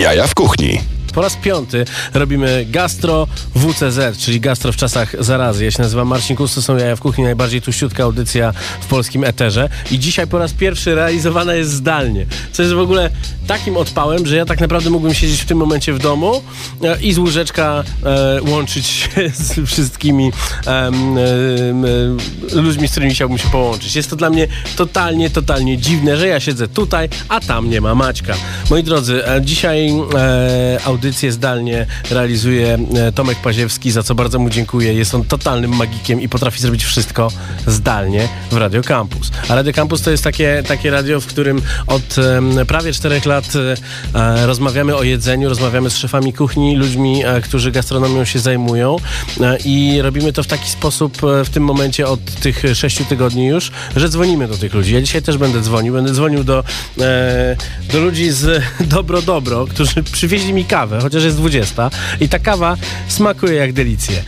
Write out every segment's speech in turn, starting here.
Jaja w kuchni. Po raz piąty robimy Gastro WCZ, czyli Gastro w czasach zarazy. Ja się nazywam Marcin Kus, to są Jaja w Kuchni, najbardziej tuściutka audycja w polskim eterze. I dzisiaj po raz pierwszy realizowana jest zdalnie. Co jest w ogóle takim odpałem, że ja tak naprawdę mógłbym siedzieć w tym momencie w domu e, i z łóżeczka e, łączyć się z wszystkimi e, e, ludźmi, z którymi chciałbym się połączyć. Jest to dla mnie totalnie, totalnie dziwne, że ja siedzę tutaj, a tam nie ma Maćka. Moi drodzy, e, dzisiaj e, audycję zdalnie realizuje e, Tomek Paziewski, za co bardzo mu dziękuję. Jest on totalnym magikiem i potrafi zrobić wszystko zdalnie w Radio Campus. A Radio Campus to jest takie, takie radio, w którym od prawie czterech lat e, rozmawiamy o jedzeniu, rozmawiamy z szefami kuchni, ludźmi, e, którzy gastronomią się zajmują i robimy to w taki sposób w tym momencie od tych sześciu tygodni już, że dzwonimy do tych ludzi. Ja dzisiaj też będę dzwonił. Będę dzwonił do, do ludzi z Dobro Dobro, którzy przywieźli mi kawę, chociaż jest 20 i ta kawa smakuje jak delicje.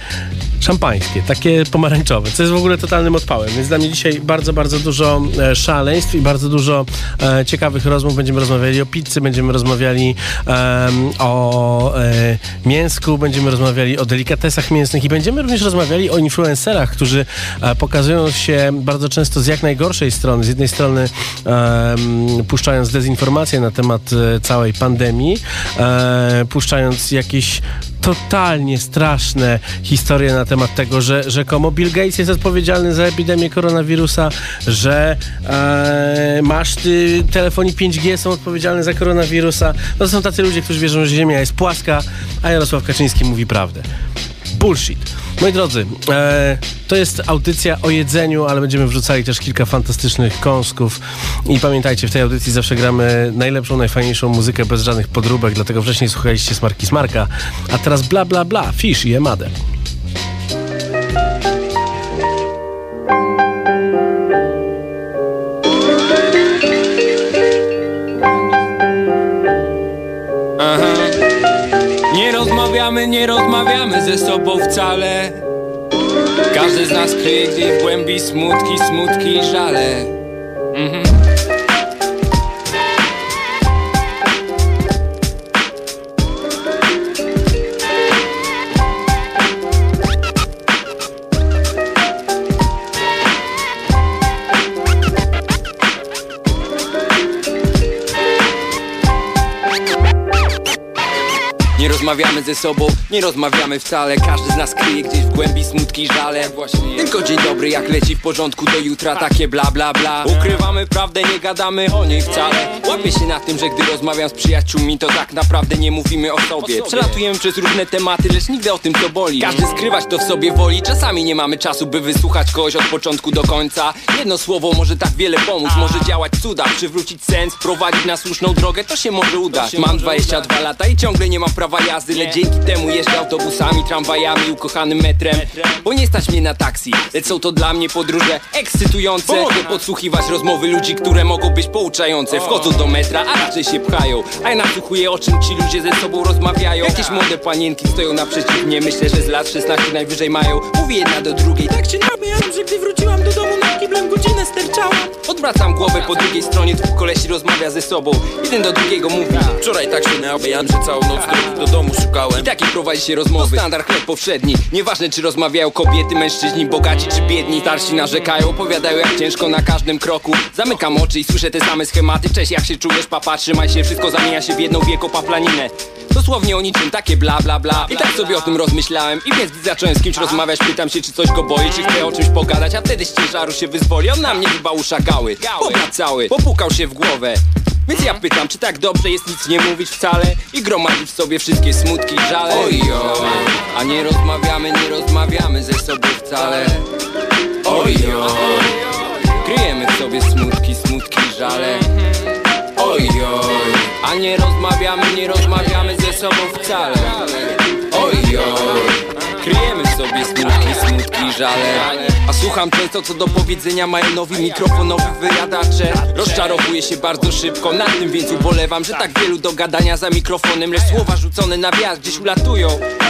Szampańskie, takie pomarańczowe, co jest w ogóle totalnym odpałem. Więc dla mnie dzisiaj bardzo, bardzo dużo e, szaleństw i bardzo dużo e, ciekawych rozmów. Będziemy rozmawiali o pizzy, będziemy rozmawiali em, o e, mięsku, będziemy rozmawiali o delikatesach mięsnych i będziemy również rozmawiali o influencerach, którzy e, pokazują się bardzo często z jak najgorszej strony. Z jednej strony puszczając dezinformację na temat e, całej pandemii, e, puszczając jakieś totalnie straszne historie na temat tego, że rzekomo Bill Gates jest odpowiedzialny za epidemię koronawirusa, że e, maszty telefonii 5G są odpowiedzialne za koronawirusa. No to są tacy ludzie, którzy wierzą, że Ziemia jest płaska, a Jarosław Kaczyński mówi prawdę. Bullshit. Moi drodzy, e, to jest audycja o jedzeniu, ale będziemy wrzucali też kilka fantastycznych kąsków. I pamiętajcie, w tej audycji zawsze gramy najlepszą, najfajniejszą muzykę bez żadnych podróbek, dlatego wcześniej słuchaliście Smarki Smarka, a teraz bla bla bla, Fish i Emadę. Nie rozmawiamy ze sobą wcale Każdy z nas kryje w głębi smutki, smutki i żale mhm. Rozmawiamy ze sobą, nie rozmawiamy wcale. Każdy z nas kryje gdzieś w głębi smutki i żale. Właśnie Tylko dzień dobry jak leci w porządku do jutra Takie bla bla bla. Ukrywamy prawdę, nie gadamy o niej wcale. Łapię się na tym, że gdy rozmawiam z przyjaciółmi To tak naprawdę nie mówimy o sobie. Przelatujemy przez różne tematy, lecz nigdy o tym co boli. Każdy skrywać to w sobie woli. Czasami nie mamy czasu, by wysłuchać kogoś od początku do końca. Jedno słowo może tak wiele pomóc. Może działać cuda, przywrócić sens Prowadzić na słuszną drogę, to się może udać. Mam 22 lata i ciągle nie mam prawa jazdy Lecz dzięki temu jeżdżę autobusami, tramwajami, ukochanym metrem. Bo nie stać mnie na taksi, lecz są to dla mnie podróże ekscytujące. Mogę podsłuchiwać rozmowy ludzi, które mogą być pouczające. Wchodzą do metra, a raczej się pchają. A ja nasłuchuję o czym ci ludzie ze sobą rozmawiają. Jakieś młode panienki stoją naprzeciw mnie. Myślę, że z lat 16 najwyżej mają. Mówię jedna do drugiej, tak się nabiałam, że gdy wróciłam do domu Odwracam głowę po drugiej stronie, dwóch kolesi rozmawia ze sobą. Jeden do drugiego mówi Wczoraj tak się nabiałam, że całą noc drogi do domu szukałem. I takiej prowadzi się rozmowy. To standard chleb powszedni. Nieważne czy rozmawiają kobiety, mężczyźni, bogaci czy biedni. Starsi narzekają, opowiadają jak ciężko na każdym kroku. Zamykam oczy i słyszę te same schematy. Cześć, jak się czujesz, papa, trzymaj się Wszystko zamienia się w jedną wielką paplaninę. Dosłownie o niczym, takie bla bla bla. I tak sobie o tym rozmyślałem. I więc zacząłem z kimś rozmawiać Pytam się czy coś go boi, czy chce o czymś pogadać A wtedy z ciężaru się wyzwoli. On na mnie chyba uszagały Pobrał cały, popukał się w głowę. Więc ja pytam, czy tak dobrze jest nic nie mówić wcale I gromadzić w sobie wszystkie smutki i żale. Ojo, a nie rozmawiamy, nie rozmawiamy ze sobą wcale. Ojo, kryjemy w sobie smutki, smutki i żale. Ojo, a nie rozmawiamy, nie rozmawiamy ze sobą wcale. Ojo, kryjemy sobie smutki, smutki żale. A słucham często co do powiedzenia mają nowi mikrofonowi wyjadacze. Rozczarowuję się bardzo szybko nad tym więc ubolewam Że tak wielu do gadania za mikrofonem Lecz słowa rzucone na wiatr gdzieś ulatują.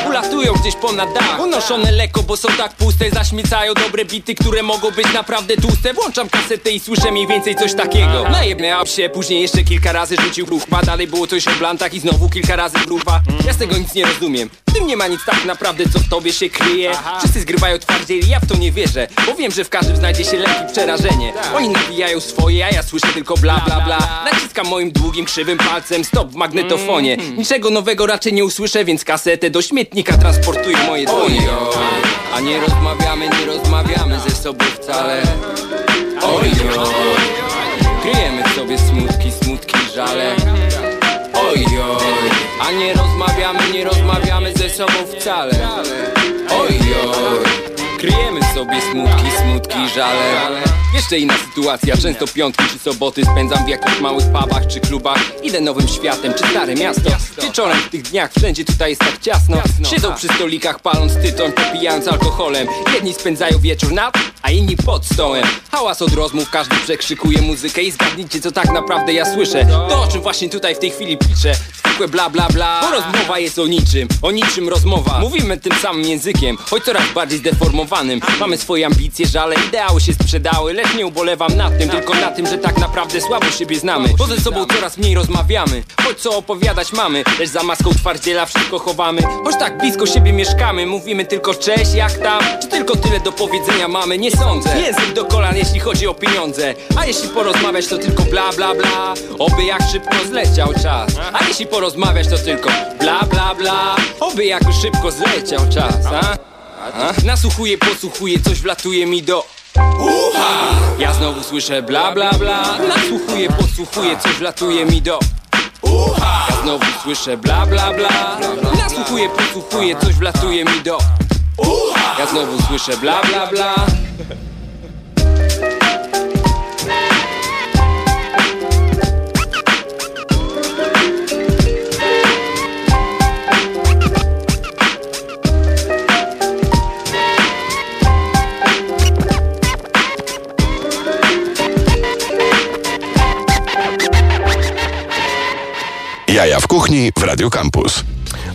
Ulatują gdzieś ponad dach. Unoszone lekko, bo są tak puste Zaśmiecają dobre bity, które mogą być naprawdę tłuste. Włączam kasetę i słyszę mniej więcej coś takiego. Najebnęłam się, później jeszcze kilka razy rzucił ruchma Dalej było coś o blantach i znowu kilka razy grupa. Ja z tego nic nie rozumiem. W tym nie ma nic tak naprawdę, co w tobie się kryje Wszyscy zgrywają twardziej, ja w to nie wierzę Bo wiem, że w każdym znajdzie się lek i przerażenie Oni nawijają swoje, a ja słyszę tylko bla bla bla Naciskam moim długim, krzywym palcem stop w magnetofonie. Niczego nowego raczej nie usłyszę, więc kasetę do śmietnika transportuję moje dłonie. A nie rozmawiamy, nie rozmawiamy ze sobą wcale. Oj, oj Kryjemy w sobie smutki, smutki, żale. Oj, oj A nie rozmawiamy, nie rozmawiamy ze sobą wcale Oj, oj Kryjemy sobie smutki, smutki, żale. Jeszcze inna sytuacja, często piątki czy soboty Spędzam w jakichś małych pubach czy klubach. Idę nowym światem, czy stare miasto. Wieczorem w tych dniach wszędzie tutaj jest tak ciasno. Siedzą przy stolikach paląc tytoń, popijając alkoholem. Jedni spędzają wieczór nad, a inni pod stołem. Hałas od rozmów, każdy przekrzykuje muzykę I zgadnijcie co tak naprawdę ja słyszę. To o czym właśnie tutaj w tej chwili piszę. Zwykłe bla bla bla. Bo rozmowa jest o niczym, o niczym rozmowa. Mówimy tym samym językiem, choć coraz bardziej Mamy swoje ambicje, żale, ideały się sprzedały Lecz nie ubolewam nad tym, tylko na tym, że tak naprawdę słabo siebie znamy. Bo ze sobą coraz mniej rozmawiamy Choć co opowiadać mamy, lecz za maską twardziela wszystko chowamy. Choć tak blisko siebie mieszkamy, mówimy tylko cześć, jak tam? Czy tylko tyle do powiedzenia mamy, nie sądzę. Język do kolan, jeśli chodzi o pieniądze. A jeśli porozmawiać, to tylko bla bla bla. Oby jak szybko zleciał czas. A jeśli porozmawiać, to tylko bla bla bla. Oby jak szybko zleciał czas, a? Nasłuchuję, posłuchuję, coś wlatuje mi do ucha. Ja znowu słyszę bla bla bla. Nasłuchuję, posłuchuję, coś wlatuje mi do ucha. Ja znowu słyszę bla bla bla. Nasłuchuję, posłuchuję, coś wlatuje mi do ucha. Ja znowu słyszę bla bla bla Jaja w kuchni w Radio Campus.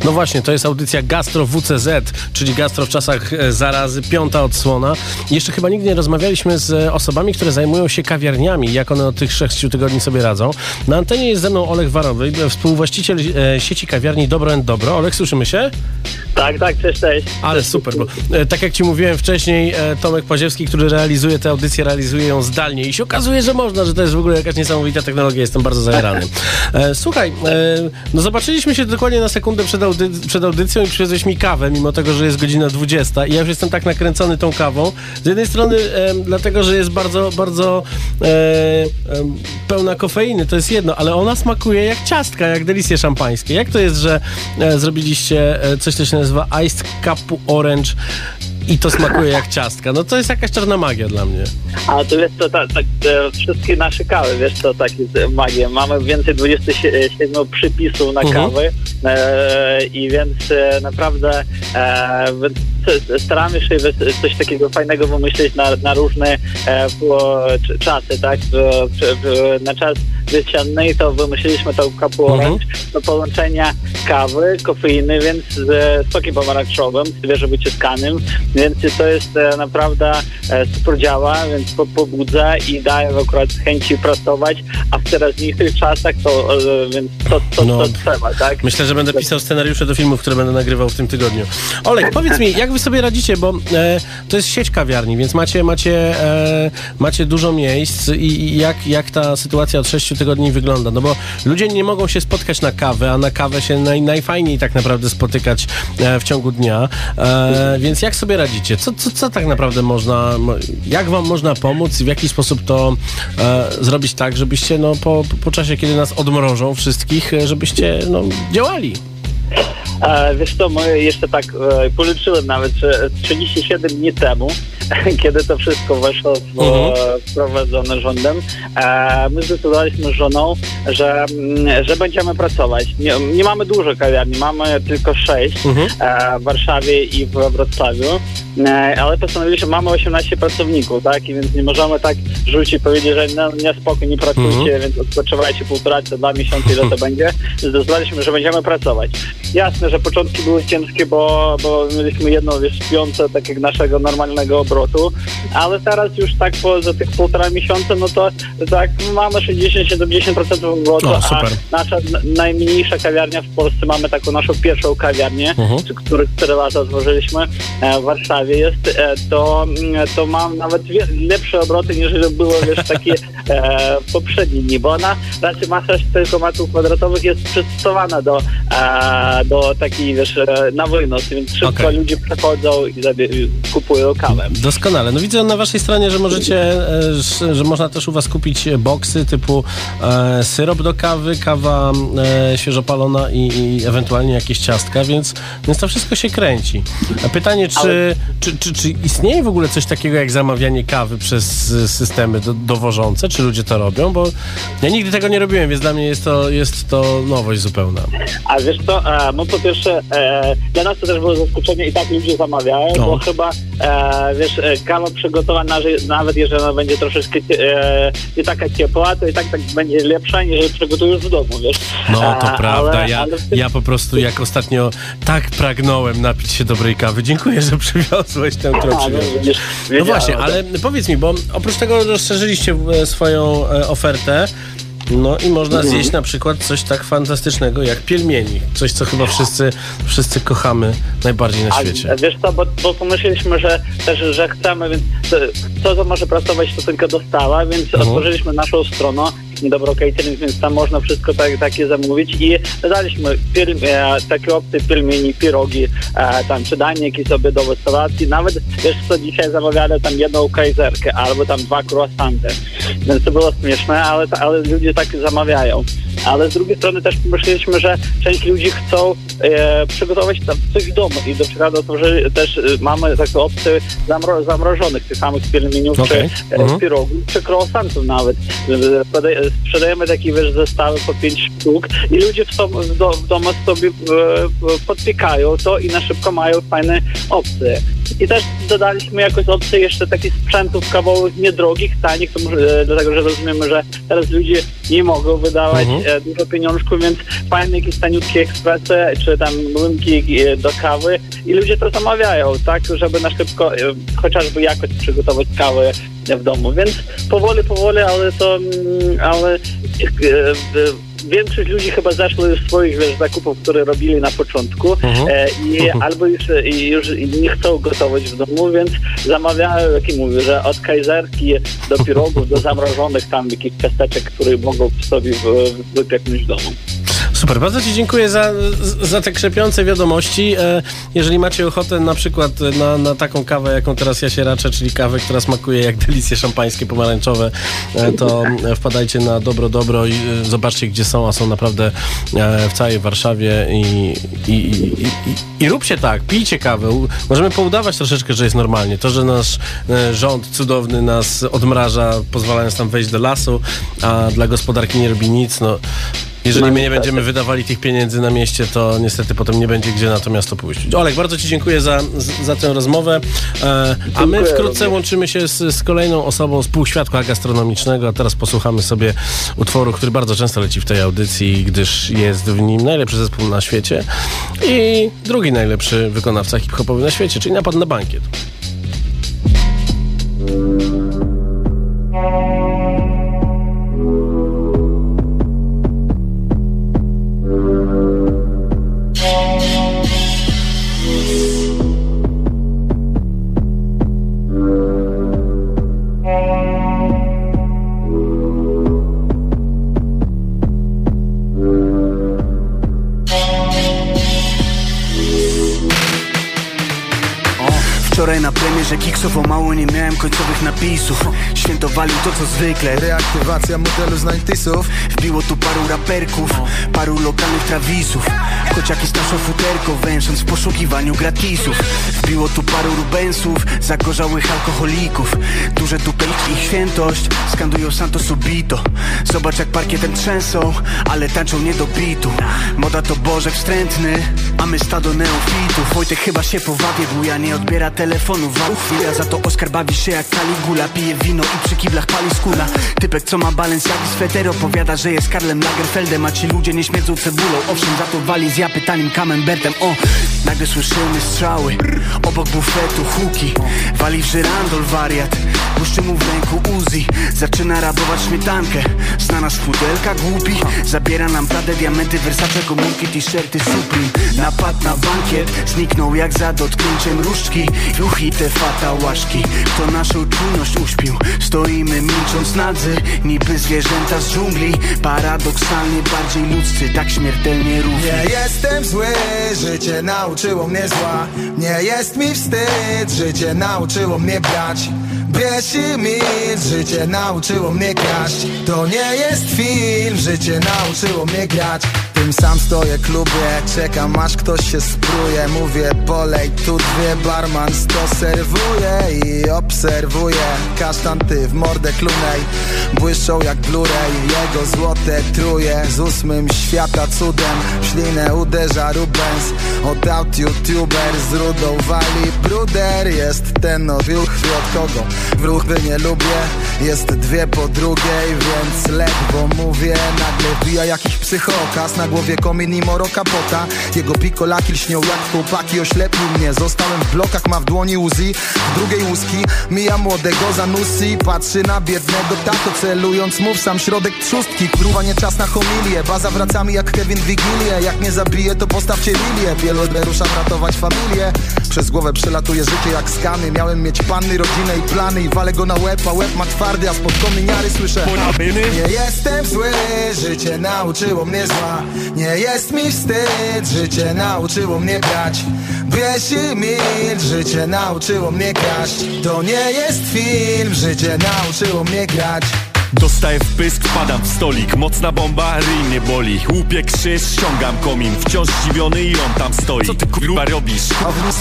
No właśnie, to jest audycja Gastro WCZ, czyli Gastro w czasach e, zarazy, piąta odsłona. Jeszcze chyba nigdy nie rozmawialiśmy z e, osobami, które zajmują się kawiarniami, jak one od tych sześciu tygodni sobie radzą. Na antenie jest ze mną Olek Warowy, e, współwłaściciel sieci kawiarni Dobro and Dobro. Olek, słyszymy się? Tak, tak, cześć, cześć. Ale super, bo tak jak ci mówiłem wcześniej, Tomek Paziewski, który realizuje tę audycję, realizuje ją zdalnie i się okazuje, że można, że to jest w ogóle jakaś niesamowita technologia, jestem bardzo zajarany. Słuchaj, no zobaczyliśmy się dokładnie na sekundę przed, audy- przed audycją i przywiozłeś mi kawę, mimo tego, że jest godzina 20 i ja już jestem tak nakręcony tą kawą. Z jednej strony e, dlatego, że jest bardzo, bardzo e, em, pełna kofeiny, to jest jedno, ale ona smakuje jak ciastka, jak delicje szampańskie. Jak to jest, że e, zrobiliście e, coś, co się nazywa Iced Capu Orange i to smakuje jak ciastka? No to jest jakaś czarna magia dla mnie. A to wiesz, to tak, tak e, wszystkie nasze kawy, wiesz, to tak jest e, magia. Mamy więcej 27 przypisów na Mhm. kawy e, i więc e, naprawdę e, staramy się coś takiego fajnego wymyślić na, na różne e, czasy, tak? Na czas jesienny to wymyśliliśmy tą kapu Mhm. orange do połączenia kawy, kofeiny, więc z sokiem pomarańczowym, świeżo wyciskanym, więc to jest e, naprawdę e, super działa, więc po, pobudza i daje akurat chęci pracować, a w teraźniejszych czasach to, e, więc to, to, No. to trzeba, tak? Myślę, że będę pisał scenariusze do filmów, które będę nagrywał w tym tygodniu. Olek, powiedz mi, jak wy sobie radzicie, bo e, to jest sieć kawiarni, więc macie, macie, e, macie dużo miejsc i, i jak, jak ta sytuacja od 6 tygodni wygląda? No bo ludzie nie mogą się spotkać na kawę, a na kawę się naj, najfajniej tak naprawdę spotykać e, w ciągu dnia. E, więc jak sobie radzicie? Co, co, co tak naprawdę można, mo- jak wam można pomóc i w jaki sposób to e, zrobić tak, żebyście no, po, po czasie, kiedy nas odmrożą wszystkich, e, żebyście no, działali? E, wiesz co, jeszcze tak e, policzyłem nawet, że 37 dni temu kiedy to wszystko weszło w, Mhm. wprowadzone rządem, e, my zdecydowaliśmy z żoną, że, mm, że będziemy pracować. Nie, nie mamy dużo kawiarni, mamy tylko sześć Mhm. e, w Warszawie i w Wrocławiu, e, ale postanowiliśmy, mamy 18 pracowników, tak, i więc nie możemy tak rzucić i powiedzieć, że no, nie spoko, nie pracujcie, Mhm. więc odpoczywajcie półtora czy dwa miesiące, ile to będzie. Zdecydowaliśmy, że będziemy pracować. Jasne, że początki były ciężkie, bo, bo mieliśmy jedną wiesz, śpiące takiego naszego normalnego obrotu, ale teraz już tak po za tych półtora miesiąca, no to tak mamy 60-70% obrotu, O, a nasza najmniejsza kawiarnia w Polsce, mamy taką naszą pierwszą kawiarnię, Mhm. czy których 4 lata otworzyliśmy e, w Warszawie jest, e, to, mm, to mam nawet lepsze obroty niż było wiesz, takie e, poprzednie dni, bo ona raczej masa tylko metrów kwadratowych jest przystosowana do, e, do takiej wiesz, e, na wynos, więc szybko Okej. ludzie przechodzą i zabie- kupują kawę. Doskonale. No widzę na waszej stronie, że możecie, e, że- można też u was kupić boksy typu e, syrop do kawy, kawa e, świeżopalona i, i ewentualnie jakieś ciastka, więc, więc to wszystko się kręci. A pytanie, czy, Ale- czy, czy, czy istnieje w ogóle coś takiego jak zamawianie kawy przez e, systemy do, dowożące? Czy ludzie to robią? Bo ja nigdy tego nie robiłem, więc dla mnie jest to, jest to nowość zupełna. A wiesz co, e, no po pierwsze, e, dla nas to też było zaskoczenie i tak ludzie zamawiają, No. bo chyba, e, wiesz, kawa przygotowana, nawet jeżeli ona będzie troszeczkę e, nie taka ciepła, to i tak, tak będzie lepsza, niż przygotujesz w domu, wiesz. No to E, prawda. ale- ja, ale ja po prostu jak ostatnio tak pragnąłem napić się dobrej kawy. Dziękuję, że przywiozłeś tę, którą A, no, przywiozłeś. No właśnie, ale powiedz mi, bo oprócz tego rozszerzyliście e, swoją e, ofertę, no i można zjeść na przykład coś tak fantastycznego jak pielmieni. Coś, co chyba wszyscy, wszyscy kochamy najbardziej na świecie. a wiesz co, bo, bo pomyśleliśmy, że też, że chcemy, więc to, to, co może pracować, to tylko dostawa, więc Mhm. otworzyliśmy naszą stronę Dobro Catering, więc tam można wszystko tak, takie zamówić i dodaliśmy piel, e, takie opcje pielmieni, pirogi, e, tam czy danie jakieś obiadowe salacje, nawet wiesz co, dzisiaj zamawiali tam jedną kajzerkę albo tam dwa croissanty, więc to było śmieszne, ale, ale ludzie tak zamawiają. Ale z drugiej strony też pomyśleliśmy, że część ludzi chcą e, przygotować tam coś w domu i do przykładu to, że też e, mamy taką opcję zamro, zamrożonych tych samych pielmieniów, Okej. czy e, Mhm. pirogów, czy croissantów nawet. Sprzedajemy takie wiesz, zestawy po pięć sztuk i ludzie w, do, w domu sobie e, e, podpiekają to i na szybko mają fajne opcje. I też dodaliśmy jakąś opcję jeszcze takich sprzętów kawowych niedrogich, tanich, to może, e, dlatego że rozumiemy, że teraz ludzie nie mogą wydawać Mhm. e, dużo pieniążków, więc fajne jakieś taniutkie ekspresy, czy tam młynki do kawy i ludzie to zamawiają, tak, żeby na szybko chociażby jakoś przygotować kawę w domu, więc powoli, powoli, ale to, mm, ale e, większość ludzi chyba zeszło już swoich wiesz, zakupów, które robili na początku Mhm. e, i albo już, e, i już nie chcą gotować w domu, więc zamawiają, jak i mówię, że od kajzerki do pirogów, do zamrożonych tam jakichś ciasteczek, które mogą sobie w- wypieknąć w domu. Super, bardzo Ci dziękuję za, za te krzepiące wiadomości. E, Jeżeli macie ochotę na przykład na, na taką kawę, jaką teraz ja się raczę, czyli kawę, która smakuje jak delicje szampańskie, pomarańczowe, e, to wpadajcie na Dobro Dobro i e, zobaczcie, gdzie są, a są naprawdę w całej Warszawie i, i, i, i, i róbcie tak, pijcie kawę. Możemy poudawać troszeczkę, że jest normalnie. To, że nasz rząd cudowny nas odmraża, pozwalając nam wejść do lasu, a dla gospodarki nie robi nic, no jeżeli my nie będziemy wydawali tych pieniędzy na mieście, to niestety potem nie będzie gdzie na to miasto pójść. Olek, bardzo Ci dziękuję za, za tę rozmowę. E, a my wkrótce łączymy się z, z kolejną osobą z półświatła gastronomicznego, a teraz posłuchamy sobie utworu, który bardzo często leci w tej audycji, gdyż jest w nim najlepszy zespół na świecie i drugi najlepszy wykonawca hip-hopowy na świecie, czyli Napad na bankiet. Na premierze Kiksowo mało nie miałem końcowych napisów. Świętowali to co zwykle. Reaktywacja modelu z 90sów Wbiło tu paru raperków, paru lokalnych trawisów. Kociaki starszą futerko, węsząc w poszukiwaniu gratisów. Wbiło tu paru rubensów, zagorzałych alkoholików. Duże dupę ich świętość, skandują santo subito. Zobacz jak parkietem trzęsą, ale tańczą nie do bitu. Moda to bożek wstrętny, a my stado neofitów. Wojtek chyba się powabił, ja nie odbiera telefonu w Ja za to Oskar bawi się jak Caligula. Pije wino i przy kiblach pali skóra. Typek co ma balans jak sweter opowiada, że jest Karlem Lagerfeldem A ci ludzie nie śmierdzą cebulą. Owszem za to wali z ja pytaniem Camembertem. O, nagle słyszymy strzały Obok bufetu huki. Wali w żyrandol wariat Puszczy mu w ręku Uzi. Zaczyna rabować śmietankę. Zna nas pudelka głupi. Zabiera nam Pradę, diamenty, Versace, komórki, t-shirty Supreme Napad na bankiet Zniknął jak za dotknięciem różdżki. Ruch i te fatałaszki Kto naszą czujność uśpił. Stoimy milcząc nadzy. Niby zwierzęta z dżungli. Paradoksalnie bardziej ludzcy Tak śmiertelnie równi. Nie jestem zły, życie nauczyło mnie zła. Nie jest mi wstyd, życie nauczyło mnie brać. Bierz i milcz, życie nauczyło mnie kraść. To nie jest film, życie nauczyło mnie grać. Tym sam stoję klubie, czekam aż ktoś się spruje. Mówię polej, tu dwie, barman sto serwuje I obserwuję, kasztan ty w mordę klunej Błyszczą jak Blu-ray, jego złote truje Z ósmym świata cudem, w ślinę uderza Rubens. Od out youtuber z rudą wali. Bruder Jest ten nowy od kogo. W ruchy nie lubię. Jest dwie po drugiej, więc ledwo mówię. Nagle wbija jakiś psychokas. Na głowie komin i moro kapota Jego pikolaki lśnią jak chłopaki. Oślepił mnie, zostałem w blokach Ma w dłoni Uzi, drugiej łuski Mija młodego za nusy i patrzy na biednego tato Celując mu w sam środek trzustki. Kurwa nie czas na homilię Baza wraca mi jak Kevin Wigilię. Jak mnie zabije to postawcie lilię. Wielodre ruszam ratować familię. Przez głowę przelatuje życie jak skany. Miałem mieć panny, rodzinę i plany I walę go na łeb, a łeb ma twardy A spod kominiary słyszę. Nie jestem zły, życie nauczyło mnie zła. Nie jest mi wstyd, życie nauczyło mnie brać Bierz i milcz, życie nauczyło mnie To nie jest film, życie nauczyło mnie grać Dostaję w pysk, wpadam w stolik. Mocna bomba, ryj mnie boli. Łupię krzyż, ściągam komin. Wciąż zdziwiony i on tam stoi. Co ty kurwa robisz?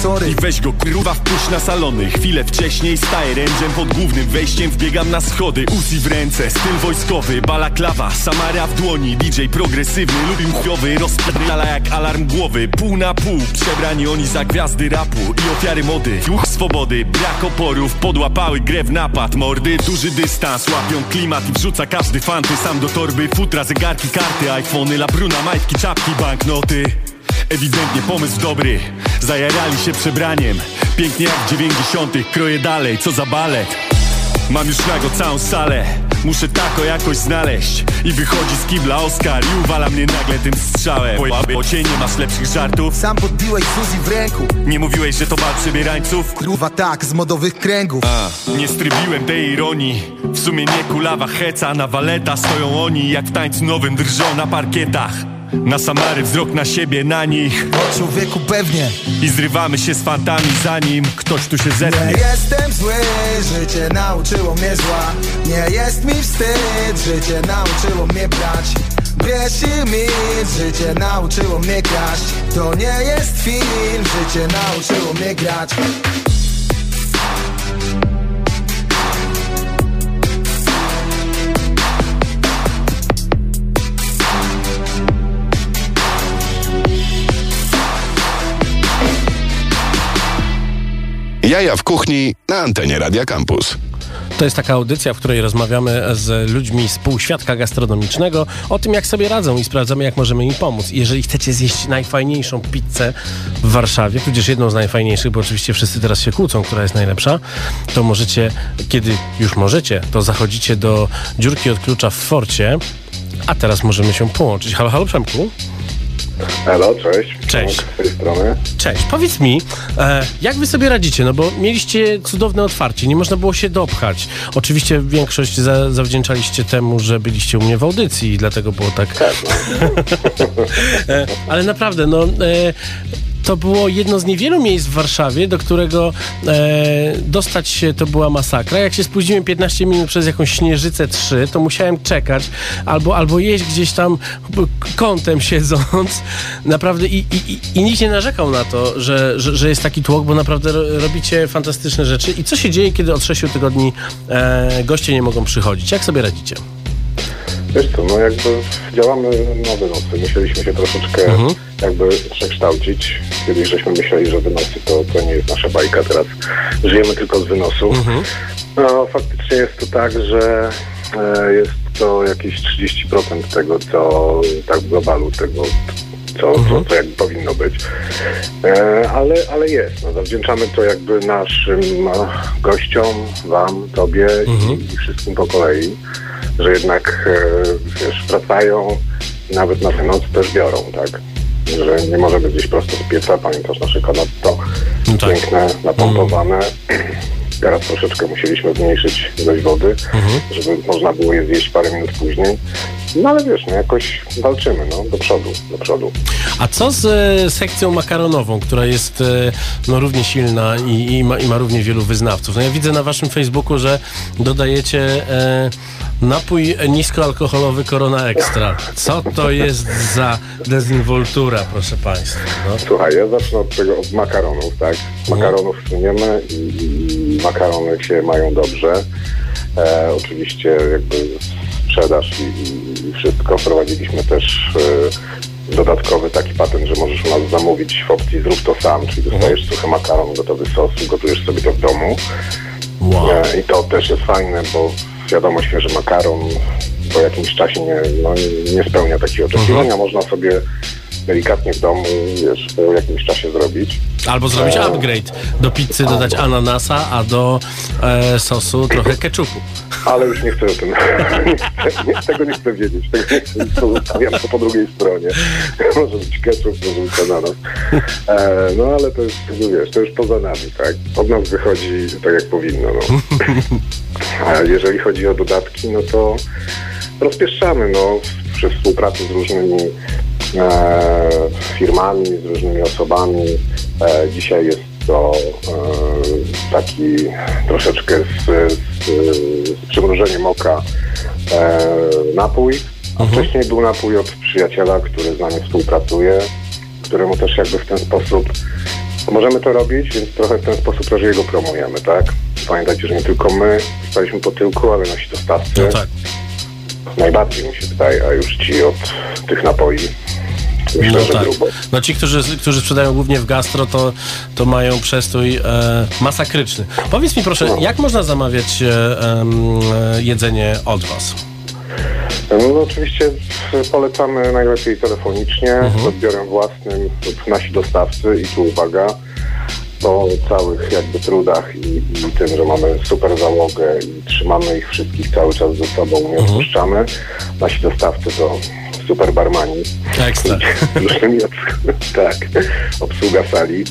sorry. I weź go kurwa wpuść na salony. Chwilę wcześniej staję rędziem pod głównym wejściem. Wbiegam na schody, Uzi w ręce. Styl wojskowy, balaklawa Samara w dłoni, DJ progresywny Lubim chujowy, rozpierdala jak alarm głowy. Pół na pół, przebrani oni za gwiazdy rapu I ofiary mody, duch swobody Brak oporów, podłapały grę w napad. Mordy, duży dystans, łapią klimat i wrzuca każdy fanty Sam do torby, futra, zegarki, karty iPhony, labruna, majtki, czapki, banknoty. Ewidentnie pomysł dobry. Zajarali się przebraniem. Pięknie jak dziewięćdziesiątych. Kroję dalej, co za balet. Mam już nago całą salę Muszę tako jakoś znaleźć I wychodzi z kibla Oskar I uwala mnie nagle tym strzałem. Bo cię nie masz lepszych żartów. Sam podbiłeś Suzy w ręku. Nie mówiłeś, że to bal przebierańców? Kurwa tak, z modowych kręgów. A, nie strybiłem tej ironii. W sumie nie kulawa heca Na waleta stoją oni Jak w tańcu nowym drżą na parkietach na Samary wzrok na siebie, na nich. O człowieku pewnie. I zrywamy się z fantami zanim ktoś tu się zetnie Nie jestem zły, życie nauczyło mnie zła. Nie jest mi wstyd, życie nauczyło mnie brać. Bierz i milcz, życie nauczyło mnie kraść. To nie jest film, życie nauczyło mnie grać Jaja w kuchni na antenie Radia Campus. To jest taka audycja, w której rozmawiamy z ludźmi z półświadka gastronomicznego o tym, jak sobie radzą i sprawdzamy, jak możemy im pomóc. Jeżeli chcecie zjeść najfajniejszą pizzę w Warszawie, tudzież jedną z najfajniejszych, bo oczywiście wszyscy teraz się kłócą, która jest najlepsza, to możecie, kiedy już możecie, to zachodzicie do dziurki od klucza w Forcie, a teraz możemy się połączyć. Halo, halo Przemku? Halo, cześć. Cześć. Z tej strony. Cześć, powiedz mi, e, jak wy sobie radzicie? No bo mieliście cudowne otwarcie, nie można było się dopchać. Oczywiście większość za, zawdzięczaliście temu, że byliście u mnie w audycji i dlatego było tak. Tak, no. e, ale naprawdę, no. E, to było jedno z niewielu miejsc w Warszawie, do którego e, dostać się to była masakra. Jak się spóźniłem 15 minut przez jakąś śnieżycę 3, to musiałem czekać albo, albo jeść gdzieś tam kątem siedząc. Naprawdę i, i, i, nikt nie narzekał na to, że, że, że jest taki tłok, bo naprawdę ro, robicie fantastyczne rzeczy. I co się dzieje, kiedy od 6 tygodni e, goście nie mogą przychodzić? Jak sobie radzicie? Wiesz co, no jakby działamy na wynosy. Musieliśmy się troszeczkę jakby przekształcić. Kiedyś żeśmy myśleli, że wynosy to, to nie jest nasza bajka, teraz żyjemy tylko z wynosu. No faktycznie jest to tak, że e, jest to jakieś 30% tego, co tak w globalu, tego co, co, co jakby powinno być. E, ale, ale jest. No, zawdzięczamy to jakby naszym e, gościom, wam, tobie i, i wszystkim po kolei, że jednak e, wiesz, wracają nawet na wynoc też biorą, tak? Że nie możemy gdzieś prosto z pieca, pamiętasz nasze kanotto, No tak. piękne, napompowane. Teraz troszeczkę musieliśmy zmniejszyć ilość wody, żeby można było je zjeść parę minut później. No ale wiesz, no jakoś walczymy, no, do przodu, do przodu. A co z e, sekcją makaronową, która jest e, no, równie silna i, i, ma, i ma równie wielu wyznawców? No ja widzę na waszym Facebooku, że dodajecie e, napój niskoalkoholowy Corona Extra. Co to jest za dezynwoltura, proszę państwa? No. Słuchaj, ja zacznę od tego, od makaronów, tak? Makaronów słyniemy i, i makarony się mają dobrze. E, oczywiście jakby sprzedaż i, i, wszystko. Wprowadziliśmy też e, dodatkowy taki patent, że możesz u nas zamówić w opcji zrób to sam, czyli dostajesz suchy makaron, gotowy sos, gotujesz sobie to w domu. Wow. E, I to też jest fajne, bo wiadomo, świeży makaron po jakimś czasie nie, no, nie spełnia takich oczekiwań, a można sobie delikatnie w domu, wiesz, po jakimś czasie zrobić. Albo zrobić upgrade. Do pizzy dodać ananasa, a do e, sosu trochę keczupu. Ale już nie chcę o tym, nie chcę, nie, tego nie chcę wiedzieć, tego nie chcę, to zostawiam to po drugiej stronie. może być ketchup, może być ananas. E, no ale to jest, wiesz, to już poza nami, tak? Od nas wychodzi tak jak powinno, no. A jeżeli chodzi o dodatki, no to rozpieszczamy, no, przy współpracy z różnymi e, firmami, z różnymi osobami. E, dzisiaj jest to e, taki troszeczkę z, z, z przymrużeniem oka e, napój, a wcześniej był napój od przyjaciela, który z nami współpracuje, któremu też jakby w ten sposób możemy to robić, więc trochę w ten sposób też jego promujemy, tak? Pamiętajcie, że nie tylko my staliśmy po tyłku, ale nasi dostawcy. No tak. Najbardziej mi się wydaje, a już ci od tych napoi No tak. grubo. No ci, którzy, którzy sprzedają głównie w gastro, to, to mają przestój e, masakryczny. Powiedz mi proszę, jak można zamawiać e, e, jedzenie od was? No oczywiście polecamy najlepiej telefonicznie, z odbiorem własnym lub nasi dostawcy i tu uwaga, po całych jakby trudach i, i tym, że mamy super załogę i trzymamy ich wszystkich cały czas ze sobą, nie odpuszczamy. Nasi dostawcy to super barmani. Ekstra. Obs- tak, obsługa sali.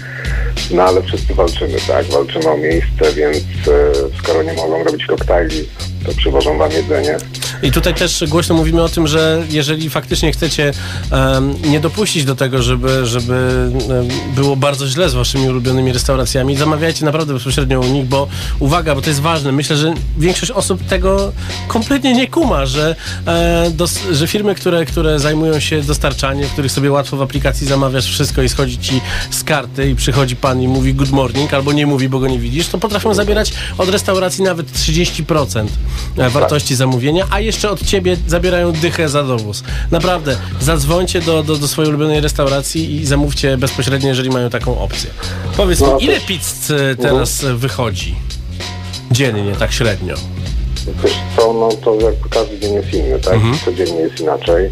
No ale wszyscy walczymy, tak, walczymy o miejsce, więc e, skoro nie mogą robić koktajli, to przywożą wam jedzenie. I tutaj też głośno mówimy o tym, że jeżeli faktycznie chcecie em, nie dopuścić do tego, żeby, żeby było bardzo źle z waszymi ulubionymi restauracjami, zamawiajcie naprawdę bezpośrednio u nich, bo uwaga, bo to jest ważne. Myślę, że większość osób tego kompletnie nie kuma, że, e, dos, że firmy, które, które zajmują się dostarczaniem, w których sobie łatwo w aplikacji zamawiasz wszystko i schodzi ci z karty i przychodzi pan i mówi good morning, albo nie mówi, bo go nie widzisz, to potrafią zabierać od restauracji nawet 30% wartości zamówienia, a jeszcze od ciebie zabierają dychę za dowóz. Naprawdę, zadzwońcie do, do, do swojej ulubionej restauracji i zamówcie bezpośrednio, jeżeli mają taką opcję. Powiedz mi, No, ile pizz e, teraz e, wychodzi? Dziennie, tak średnio. Wiesz co, no to jakby każdy dzień jest inny, tak? Codziennie jest inaczej.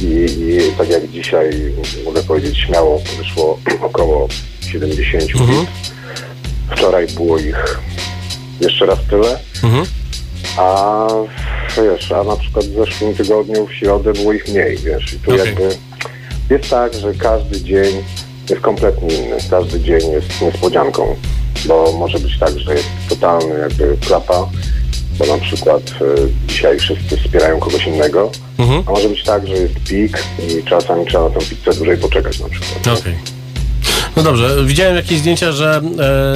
I, I tak jak dzisiaj, mogę powiedzieć śmiało, wyszło około 70 Mhm. Wczoraj było ich jeszcze raz tyle. Mhm. A wiesz, a na przykład w zeszłym tygodniu w środę było ich mniej, wiesz. I tu Okej. jakby jest tak, że każdy dzień jest kompletnie inny. Każdy dzień jest niespodzianką, bo może być tak, że jest totalny jakby klapa, bo na przykład e, dzisiaj wszyscy wspierają kogoś innego, Mhm. a może być tak, że jest pik i czasami trzeba na tę pizzę dłużej poczekać na przykład. Okej. No dobrze, widziałem jakieś zdjęcia, że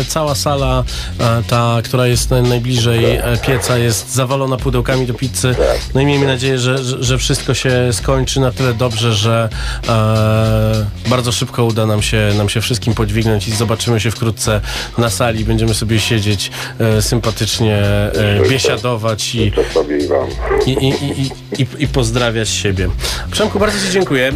e, cała sala, e, ta, która jest naj- najbliżej e, pieca, jest zawalona pudełkami do pizzy. No i miejmy nadzieję, że, że, wszystko się skończy na tyle dobrze, że e, bardzo szybko uda nam się, nam się wszystkim podźwignąć i zobaczymy się wkrótce na sali. Będziemy sobie siedzieć e, sympatycznie, e, biesiadować i, i i, i, i, pozdrawiać siebie. Przemku, bardzo Ci dziękuję.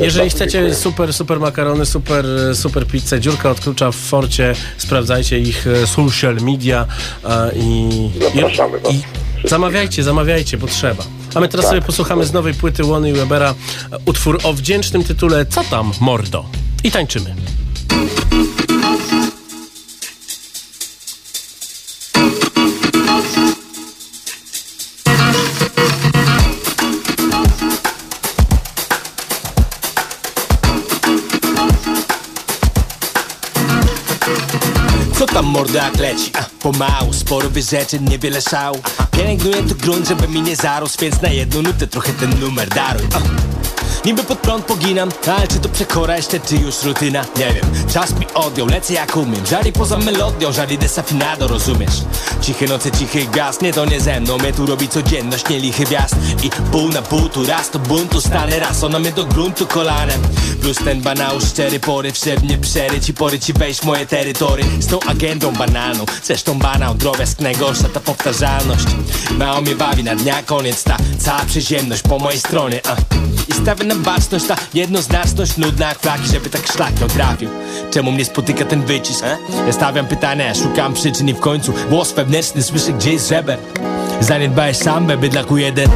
Jeżeli chcecie super, super makarony, super, super pizzę, dziurka od klucza w forcie, sprawdzajcie ich e, social media e, i, Zapraszamy was i, i zamawiajcie, zamawiajcie, bo trzeba. A my teraz Tak. sobie posłuchamy z nowej płyty Łony i Webera utwór o wdzięcznym tytule Co tam, mordo? I tańczymy. Co tam morda jak leci? Pomału, sporo wyrzeczeń, niewiele szału Pielęgnuję tu grunt, żeby mi nie zarósł Więc na jedną nutę trochę ten numer daruj. Niby pod prąd poginam, ale czy to przekora jeszcze, czy już rutyna? Nie wiem, czas mi odjął, lecę jak umiem. Żali poza melodią, żali desafinado, rozumiesz? Ciche noce, cichy gaz, nie to nie ze mną. Mnie tu robi codzienność, nie lichy wjazd. I pół na pół, tu raz to buntu stanę. Raz ona mnie do gruntu kolanem. Plus ten banał, szczery poryw, że mnie przeryć I pory ci wejść w moje terytory. Z tą agendą banalną, zresztą banał Drobiazg najgorsza, ta powtarzalność. Mało mnie bawi na dnia koniec Ta cała przyziemność po mojej stronie a. I stawię na baczność, ta jednoznaczność Nudna jak flaki, żeby tak szlak ją trafił Czemu mnie spotyka ten wycisk? Ja stawiam pytania, szukam przyczyn i w końcu Głos wewnętrzny słyszę gdzieś żeber. Zaniedbałeś sambę, bydlaku jeden.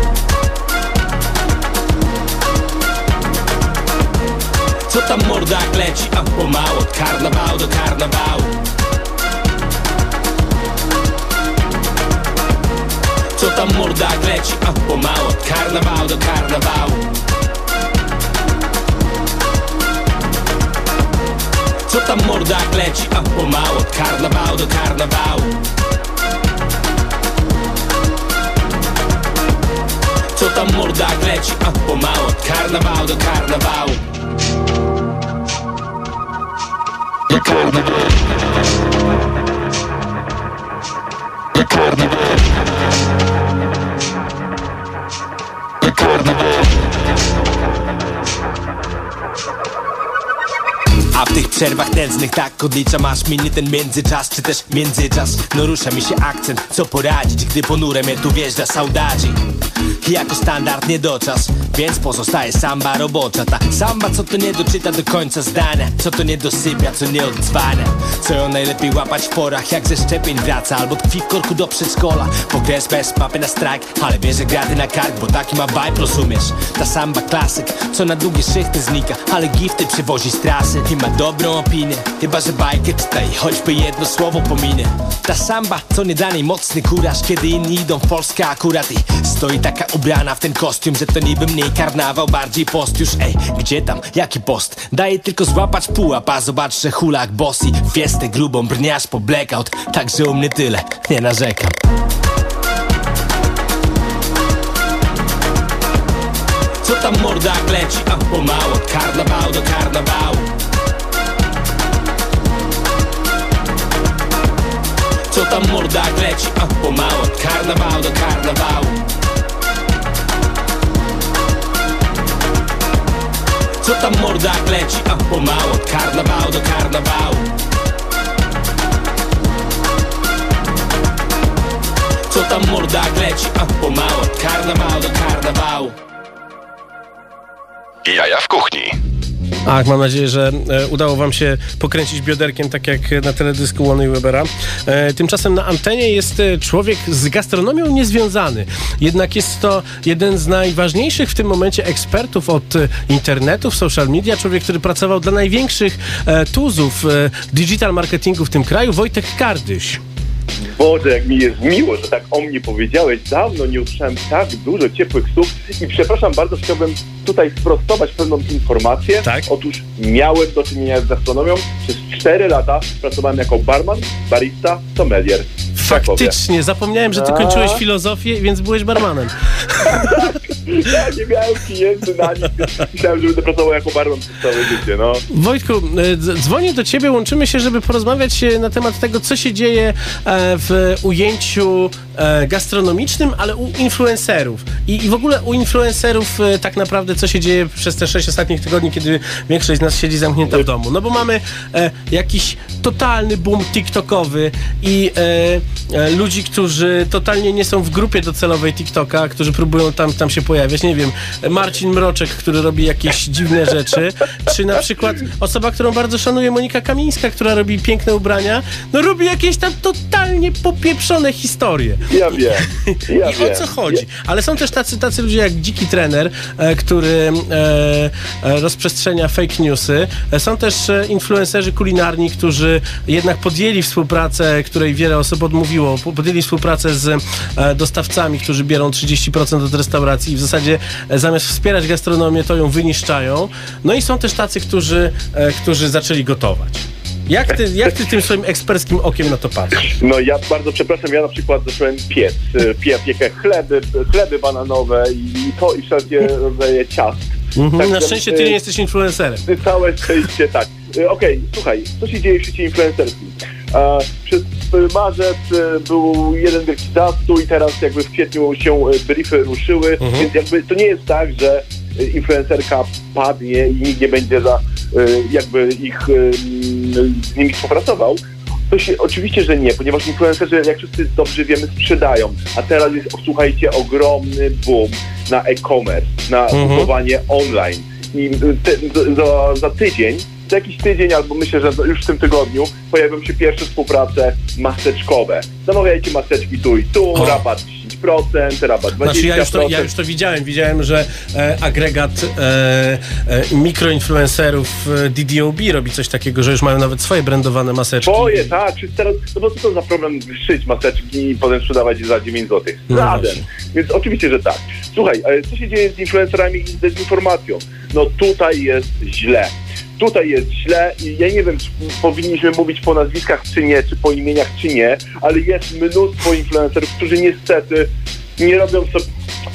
Co tam morda jak leci, a pomału Od karnawału do karnawału. Co tam morda jak leci, a pomału Od karnawału do karnawału Co tam morda jak leci, a pomału Od karnawału do karnawału. Co tam morda jak leci, a pomału Od karnawału do karnawału. Do karnawału. Do karnawału. Do karnawału przerwach nędznych. Tak odliczam aż minie ten międzyczas Czy też międzyczas. No rusza mi się akcent, co poradzić Gdy ponure mnie tu wjeżdża saudadzi jako standard nie doczas Więc pozostaje samba robocza. Ta samba co to nie doczyta do końca zdania Co to nie dosypia, co nie odzwania Co ją najlepiej łapać w porach Jak ze szczepień wraca Albo tkwi w korku do przedszkola. Pokres bez mapy na strajk Ale bierze graty na kark, bo taki ma vibe, rozumiesz? Ta samba klasyk, co na długie szychty znika Ale gifty przywozi z trasy I ma dobrą opinię. Chyba, że bajkę czytaj, choćby jedno słowo pominę. Ta samba, co nie dla niej mocny kuraż Kiedy inni idą w Polskę akurat I stoi taka ubrana w ten kostium Że to niby mniej karnawał, bardziej post już Ej, gdzie tam, jaki post? Daje tylko złapać pułap, a zobacz, że hulak bossy Fiestę grubą, brniasz po blackout Także u mnie tyle, nie narzekam. Co tam morda jak leci, a pomału Od karnawału do karnawału? Co tam morda jak leci, a pomału Od karnawału do karnawału Co tam morda jak leci, a pomału Od karnawału do karnawału. Co tam morda jak leci, a pomału Od karnawału do karnawału. Jaja w kuchni. Ach, mam nadzieję, że e, udało wam się pokręcić bioderkiem, tak jak na teledysku Łony Webera. E, tymczasem na antenie jest e, człowiek z gastronomią niezwiązany. Jednak jest to jeden z najważniejszych w tym momencie ekspertów od e, internetów, social media. Człowiek, który pracował dla największych e, tuzów e, digital marketingu w tym kraju, Wojtek Kardyś. Boże, jak mi jest miło, że tak o mnie powiedziałeś. Dawno nie usłyszałem tak dużo ciepłych słów i przepraszam bardzo, chciałbym tutaj sprostować pewną informację. Tak? Otóż miałem do czynienia z gastronomią. Przez 4 lata pracowałem jako barman, barista, sommelier. Faktycznie, zapomniałem, że ty kończyłeś filozofię, więc byłeś barmanem. Ja nie miałem klientów na nic, myślałem, że będę pracował jako barman przez całe życie, no. Wojtku, e, dz- dzwonię do ciebie, łączymy się, żeby porozmawiać e, na temat tego, co się dzieje e, w ujęciu gastronomicznym, ale u influencerów. I, I w ogóle u influencerów e, tak naprawdę, co się dzieje przez te sześć ostatnich tygodni, kiedy większość z nas siedzi zamknięta w domu. No bo mamy e, jakiś totalny boom TikTokowy i e, e, ludzi, którzy totalnie nie są w grupie docelowej TikToka, którzy próbują tam, tam się pojawiać. Nie wiem, Marcin Mroczek, który robi jakieś dziwne rzeczy, czy na przykład osoba, którą bardzo szanuję, Monika Kamińska, która robi piękne ubrania, no robi jakieś tam totalnie popieprzone historie. Ja wiem, ja I wiem. o co chodzi? Ale są też tacy, tacy ludzie jak Dziki Trener, e, który e, e, rozprzestrzenia fake newsy. Są też influencerzy kulinarni, którzy jednak podjęli współpracę, której wiele osób odmówiło. Po- Podjęli współpracę z dostawcami, którzy biorą 30% od restauracji i w zasadzie zamiast wspierać gastronomię, to ją wyniszczają. No i są też tacy, którzy, którzy zaczęli gotować. Jak ty, jak ty tym swoim eksperckim okiem na to patrzysz? No ja bardzo przepraszam, ja na przykład zacząłem piec. E, Pie, piekę chleby, chleby bananowe i to i wszelkie rodzaje ciast. Mhm, na Także, szczęście ty nie jesteś influencerem. Całe szczęście, tak. E, Okej, słuchaj, co się dzieje w świecie influencerskim? Przez e, marzec był jeden wielki zastój i teraz jakby w kwietniu się briefy ruszyły, Mhm. więc jakby to nie jest tak, że influencerka padnie i nikt nie będzie za e, jakby ich e, z nimi współpracował. To się, oczywiście, że nie, ponieważ influencerzy, jak wszyscy dobrze wiemy, sprzedają. A teraz jest, słuchajcie, ogromny boom na e-commerce, na Mhm. kupowanie online. I te, za, za tydzień, za jakiś tydzień, albo myślę, że już w tym tygodniu pojawią się pierwsze współprace maseczkowe. Zamawiajcie maseczki tu i tu, O. rabat 10%, rabat 20%. Znaczy ja już to, ja już to widziałem. Widziałem, że e, agregat e, e, mikroinfluencerów e, DDOB robi coś takiego, że już mają nawet swoje brandowane maseczki. Twoje, tak, czy teraz, no bo co to za problem szyć maseczki i potem sprzedawać je za 9 zł? No Żaden. właśnie. Więc oczywiście, że tak. Słuchaj, co się dzieje z influencerami i z dezinformacją? No tutaj jest źle. Tutaj jest źle i ja nie wiem, czy powinniśmy mówić po nazwiskach czy nie, czy po imieniach czy nie, ale jest mnóstwo influencerów, którzy niestety nie robią sobie...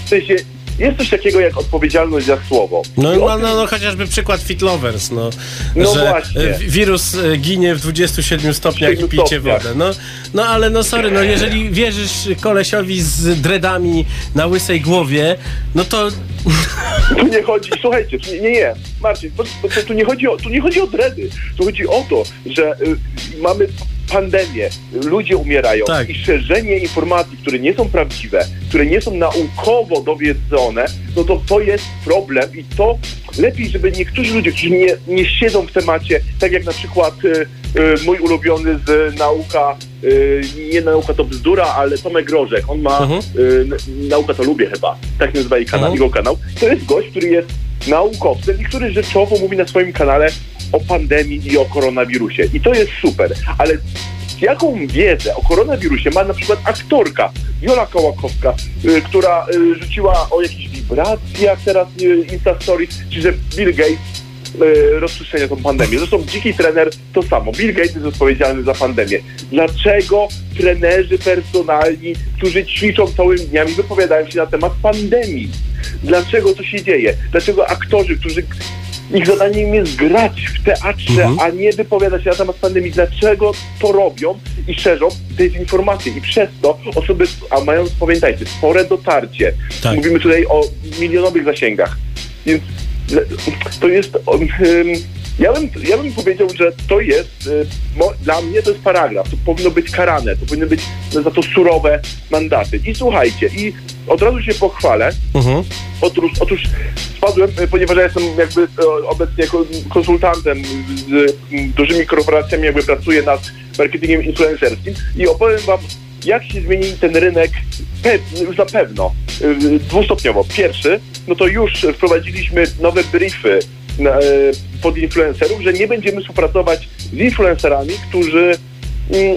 W sensie, jest coś takiego jak odpowiedzialność za słowo. No, I no, no, no chociażby przykład Fitlovers, no, No że właśnie. e, wirus e, ginie w 27 stopniach i 7 pijcie stopniach. wodę. No, no ale no sorry, no jeżeli wierzysz kolesiowi z dreadami na łysej głowie, no to Tu nie chodzi, słuchajcie, nie, nie, nie. Marcin, tu, nie chodzi o, tu nie chodzi o dredy. Tu chodzi o to, że y, mamy pandemię, ludzie umierają Tak. i szerzenie informacji, które nie są prawdziwe, które nie są naukowo dowiedzone, no to to jest problem i to lepiej, żeby niektórzy ludzie, którzy nie, nie siedzą w temacie, tak jak na przykład y, y, mój ulubiony z nauka, y, nie nauka to bzdura, ale Tomek Grożek, on ma Mhm. y, n- nauka to lubię chyba, tak nazywa jej kanał, Mhm. jego kanał. To jest gość, który jest naukowcem i który rzeczowo mówi na swoim kanale o pandemii i o koronawirusie. I to jest super, ale jaką wiedzę o koronawirusie ma na przykład aktorka Wiola Kołakowska, y, która y, rzuciła o jakichś wibracjach teraz y, Insta Stories, czy że Bill Gates y, rozprzestrzenia tą pandemię. Zresztą dziki trener to samo. Bill Gates jest odpowiedzialny za pandemię. Dlaczego trenerzy personalni, którzy ćwiczą całymi dniami, wypowiadają się na temat pandemii? Dlaczego to się dzieje? Dlaczego aktorzy, którzy ich zadaniem jest grać w teatrze, Mhm. a nie wypowiadać się na temat pandemii. Dlaczego to robią i szerzą dezinformacje? I przez to osoby, a mając, pamiętajcie, spore dotarcie, Tak. mówimy tutaj o milionowych zasięgach, więc to jest... um, ja bym, ja bym powiedział, że to jest, y, dla mnie to jest paragraf, to powinno być karane, to powinny być za to surowe mandaty. I słuchajcie, i od razu się pochwalę, mhm. Otóż, otóż spadłem, e, ponieważ ja jestem jakby e, obecnie konsultantem z dużymi korporacjami, jakby pracuję nad marketingiem influencerskim i opowiem wam, jak się zmieni ten rynek już na pewno dwustopniowo. Pierwszy, no to już wprowadziliśmy nowe briefy pod influencerów, że nie będziemy współpracować z influencerami, którzy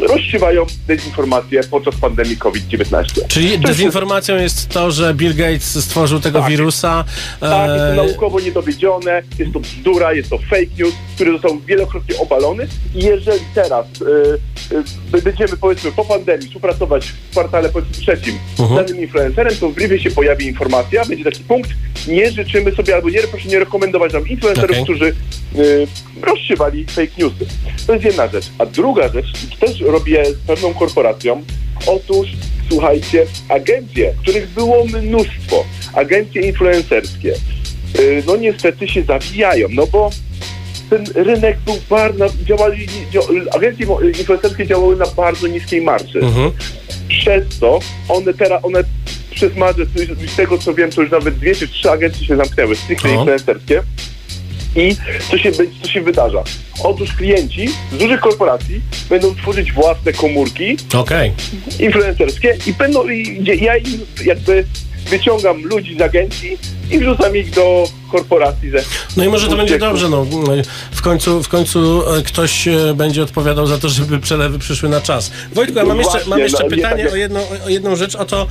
rozsiewają dezinformacje podczas pandemii COVID-19. Czyli dezinformacją jest to, że Bill Gates stworzył tego Tak. wirusa. Tak, jest to e, naukowo niedowiedzione, jest to bzdura, jest to fake news który został wielokrotnie obalony i jeżeli teraz y, będziemy powiedzmy po pandemii współpracować w kwartale powiedzmy trzecim z danym influencerem, to w briefie się pojawi informacja, będzie taki punkt, nie życzymy sobie albo nie, proszę nie rekomendować nam influencerów, Okej. którzy y, rozsiewali fake newsy. To jest jedna rzecz. A druga rzecz, też robię z pewną korporacją, otóż słuchajcie, agencje, których było mnóstwo, agencje influencerskie, y, no niestety się zawijają, no bo ten rynek był bardzo, działali, dzia- agencje influencerskie działały na bardzo niskiej marży. Przez to one teraz, one przez marzec, z tego co wiem, to już nawet dwie czy trzy agencje się zamknęły, stricte O. influencerskie. I co się, co się wydarza? Otóż klienci z dużych korporacji będą tworzyć własne komórki Okej. influencerskie i będą, gdzie ja im jakby wyciągam ludzi z agencji i wrzucam ich do korporacji ze No i może to będzie dobrze, no. W końcu, w końcu e, ktoś e, będzie odpowiadał za to, żeby przelewy przyszły na czas. Wojtku, ja mam jeszcze, Właśnie, mam jeszcze no, nie pytanie tak o, jedną, o jedną rzecz, o to,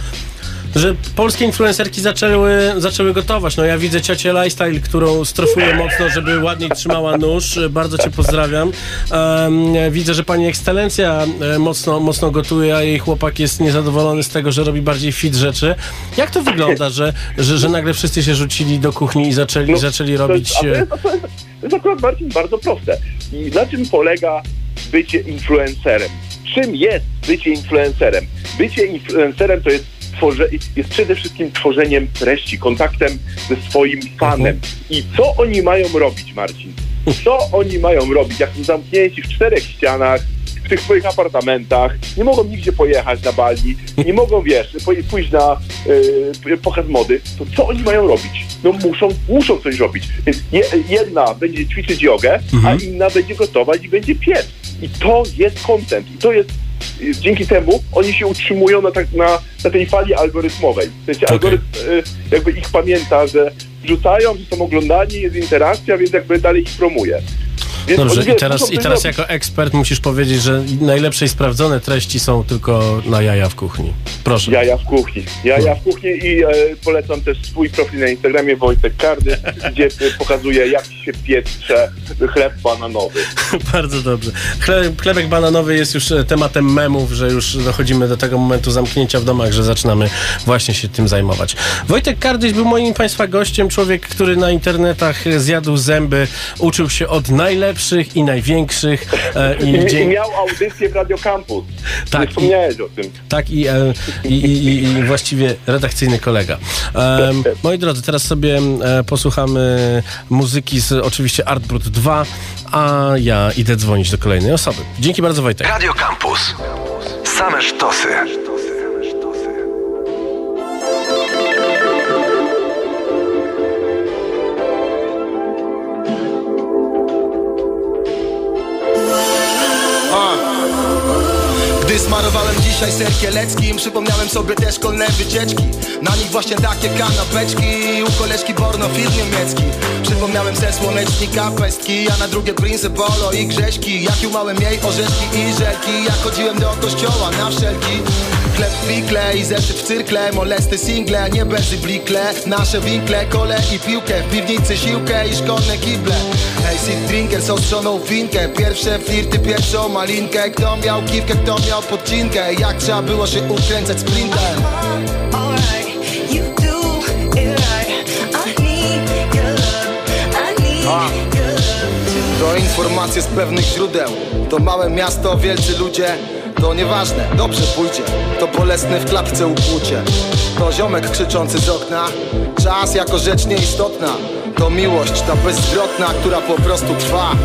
że polskie influencerki zaczęły, zaczęły gotować. No ja widzę ciocię Lifestyle, którą strofuję mocno, żeby ładniej trzymała nóż. Bardzo cię pozdrawiam. Em, widzę, że pani ekscelencja e, mocno, mocno gotuje, a jej chłopak jest niezadowolony z tego, że robi bardziej fit rzeczy. Jak to wygląda, że, że, że nagle wszyscy się rzucili do kuchni i zaczęli, zaczęli No, To robić... to, e, jest, to, jest, to jest akurat Marcin bardzo proste. I na czym polega bycie influencerem? Czym jest bycie influencerem? Bycie influencerem to jest, tworze, jest przede wszystkim tworzeniem treści, kontaktem ze swoim fanem. I co oni mają robić, Marcin? Co oni mają robić, jak są zamknięci w czterech ścianach, w tych swoich apartamentach, nie mogą nigdzie pojechać na Bali, nie mogą, wiesz, pójść na y, pokaz mody, to co oni mają robić? No muszą, muszą coś robić. Więc je, jedna będzie ćwiczyć jogę, a inna będzie gotować i będzie piec. I to jest content. I to jest dzięki temu oni się utrzymują na, tak, na, na tej fali algorytmowej. W sensie algorytm y, jakby ich pamięta, że wrzucają, że są oglądani, jest interakcja, więc jakby dalej ich promuje. Więc Dobrze, i teraz, i coś teraz jako ekspert musisz powiedzieć, że najlepsze i sprawdzone treści są tylko na jaja w kuchni. Proszę. Jaja w kuchni. Jaja w kuchni i e, polecam też swój profil na Instagramie Wojtek Kardy, gdzie e, pokazuję jak się piecze chleb bananowy. Bardzo dobrze. Chleb, chlebek bananowy jest już e, tematem memów, że już dochodzimy do tego momentu zamknięcia w domach, że zaczynamy właśnie się tym zajmować. Wojtek Kardyś był moim Państwa gościem, człowiek, który na internetach zjadł zęby, uczył się od najlepszych i największych e, I, i, i dzięki... miał audycję w Radio Campus. Tak, Nie wspomniałeś o tym. Tak, i, e, i, i, i właściwie redakcyjny kolega. E, moi drodzy, teraz sobie e, posłuchamy muzyki z oczywiście Artbrut 2, a ja idę dzwonić do kolejnej osoby. Dzięki bardzo, Wojtek. Radio Campus. Same sztosy. Gdy smarowałem dzisiaj ser Przypomniałem sobie te szkolne wycieczki. Na nich właśnie takie kanapeczki U koleżki Borno film niemiecki. Przypomniałem se słonecznika pestki A na drugie Prince Polo i Grześki. Jak jumałem jej orzeszki i żelki. Jak chodziłem do kościoła na wszelki. Chleb w pikle i zeszyt w cyrkle Molesty single, nie bezy blikle. Nasze winkle, kole i piłkę W piwnicy siłkę i szkolne kible. Hej, sit drinker z ostrzoną finkę Pierwsze flirty, pierwszą malinkę. Kto miał kiwkę, kto miał podcinkę Jak trzeba było się ukręcać sprintem. To informacje z pewnych źródeł. To małe miasto, wielcy ludzie. To nieważne, dobrze pójdzie. To bolesne w klatce ukłucie. To ziomek krzyczący z okna. Czas jako rzecz nieistotna To miłość, ta bezzwrotna, która po prostu trwa.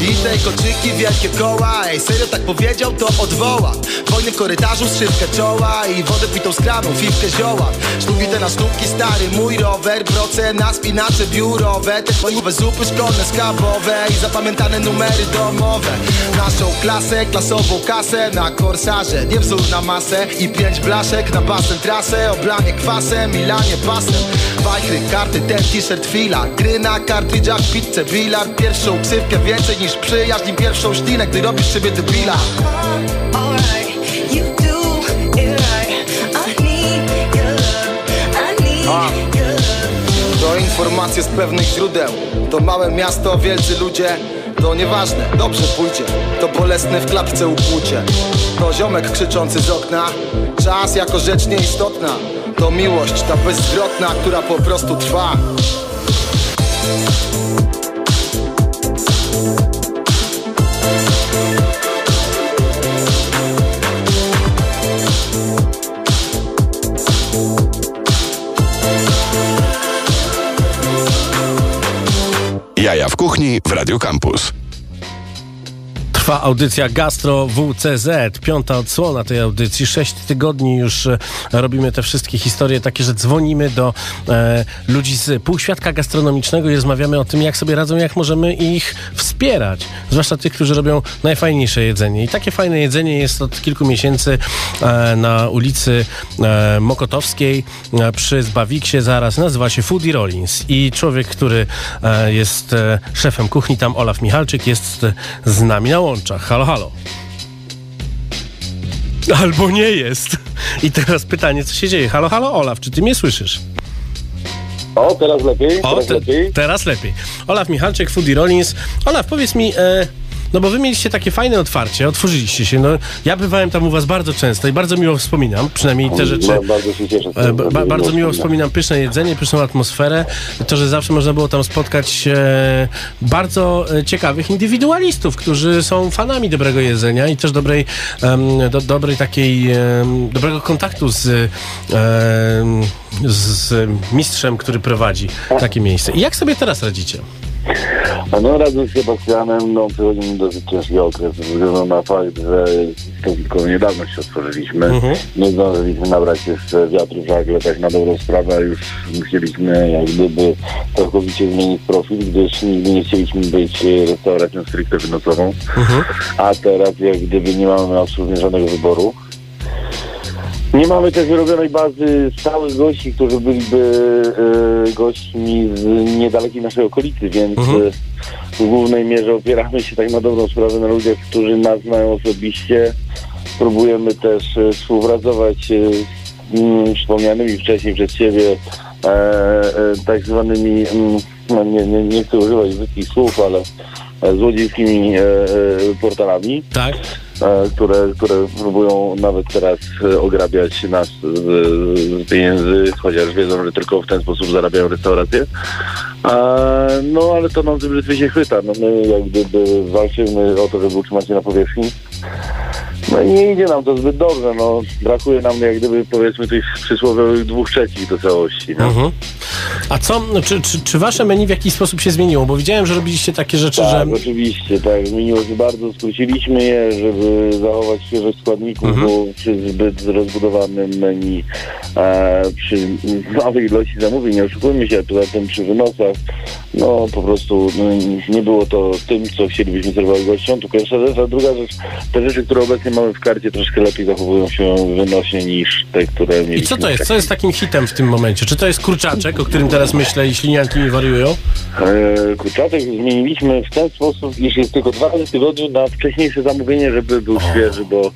I tej koczyki, wielkie koła. Ej, serio tak powiedział, to odwoła. Wojny w korytarzu, strzywkę czoła I wodę pitą z kranu, fifkę zioła. Sztuki te na sztuki, stary mój rower. Proce na spinacze biurowe. Te twoje zupy szkolne, skabowe I zapamiętane numery domowe. Naszą klasę, klasową kasę Na korsarze, nie wzór na masę I pięć blaszek na basen trasę. Oblanie kwasem, milanie pasem. Wajchry, karty, ten t-shirt, chwila Gry na kartridżach, pizzę, bilard Pierwszą ksywkę więcej niż przyjaźń I pierwszą ślinę, gdy robisz siebie debila. To informacje z pewnych źródeł. To małe miasto, wielcy ludzie. To nieważne, dobrze pójdzie. To bolesne w klapce upłucie To ziomek krzyczący z okna. Czas jako rzecz nieistotna. To miłość, ta bezzwrotna, która po prostu trwa w Radio Campus. Trwa audycja Gastro WCZ, piąta odsłona tej audycji. Sześć tygodni już e, robimy te wszystkie historie, takie, że dzwonimy do e, ludzi z półświadka gastronomicznego i rozmawiamy o tym, jak sobie radzą, jak możemy ich wspierać. Zwłaszcza tych, którzy robią najfajniejsze jedzenie. I takie fajne jedzenie jest od kilku miesięcy e, na ulicy e, Mokotowskiej e, przy Zbawiksie zaraz. Nazywa się Foodie Rollins. I człowiek, który e, jest szefem kuchni, tam Olaf Michalczyk, jest z nami na łączach. Halo, halo. Albo nie jest. I teraz pytanie, co się dzieje? Halo, halo, Olaf, czy ty mnie słyszysz? O, teraz lepiej, O, teraz te, lepiej. teraz lepiej. Olaf Michalczyk, Foodie Rollins. Olaf, powiedz mi, e, no bo wy mieliście takie fajne otwarcie, otworzyliście się. No, ja bywałem tam u was bardzo często i bardzo miło wspominam, przynajmniej te rzeczy. Ba- bardzo się cieszę. E, ba- bardzo miło wspominam. wspominam pyszne jedzenie, pyszną atmosferę. To, że zawsze można było tam spotkać e, bardzo e, ciekawych indywidualistów, którzy są fanami dobrego jedzenia i też dobrej, em, do, dobrej takiej, em, dobrego kontaktu z, z mistrzem, który prowadzi takie miejsce. I jak sobie teraz radzicie? A No razem z Sebastianem no, przechodzimy dosyć ciężki okres ze względu na fakt, że tylko niedawno się otworzyliśmy. Mhm. Nie zdążyliśmy nabrać jeszcze wiatru w żagle, tak na dobrą sprawę, już musieliśmy jak gdyby całkowicie zmienić profil, gdyż nigdy nie chcieliśmy być restauracją stricte wynocową, a teraz jak gdyby nie mamy absolutnie żadnego wyboru. Nie mamy też wyrobionej bazy stałych gości, którzy byliby e, gośćmi z niedalekiej naszej okolicy, więc e, w głównej mierze opieramy się tak na dobrą sprawę na ludziach, którzy nas znają osobiście. Próbujemy też e, współpracować e, z mm, wspomnianymi wcześniej przez Ciebie e, tak zwanymi, mm, no nie, nie, nie chcę używać brzydkich słów, ale złodziejskimi portalami tak. E, które, które próbują nawet teraz e, ograbiać nas z, pieniędzy, chociaż wiedzą, że tylko w ten sposób zarabiają restauracje. E, no ale to nam z brzytwy się chwyta. No, my jak gdyby walczymy o to, żeby utrzymać się na powierzchni. No i nie idzie nam to zbyt dobrze, no brakuje nam jak gdyby powiedzmy tych przysłowiowych dwóch trzecich do całości. No. Mhm. A co, no, czy, czy, czy wasze menu w jakiś sposób się zmieniło? Bo widziałem, że robiliście takie rzeczy, Tak, że... oczywiście, tak. Zmieniło się bardzo, skróciliśmy je, żeby zachować świeżość składników, Mhm. bo przy zbyt rozbudowanym menu, e, przy małej ilości zamówień, nie oszukujmy się, poza tym przy wynosach, no po prostu no, nie było to tym, co chcielibyśmy serwować gościom, to pierwsza rzecz, a druga rzecz, te rzeczy, które obecnie mamy w karcie troszkę lepiej zachowują się wynośnie niż te, które mieliśmy. I co to jest? Co jest takim hitem w tym momencie? Czy to jest kurczaczek, o którym teraz myślę i ślinianki mi wariują? E, Kurczaczek zmieniliśmy w ten sposób, iż jest tylko dwa razy w tygodniu na wcześniejsze zamówienie, żeby był świeży, bo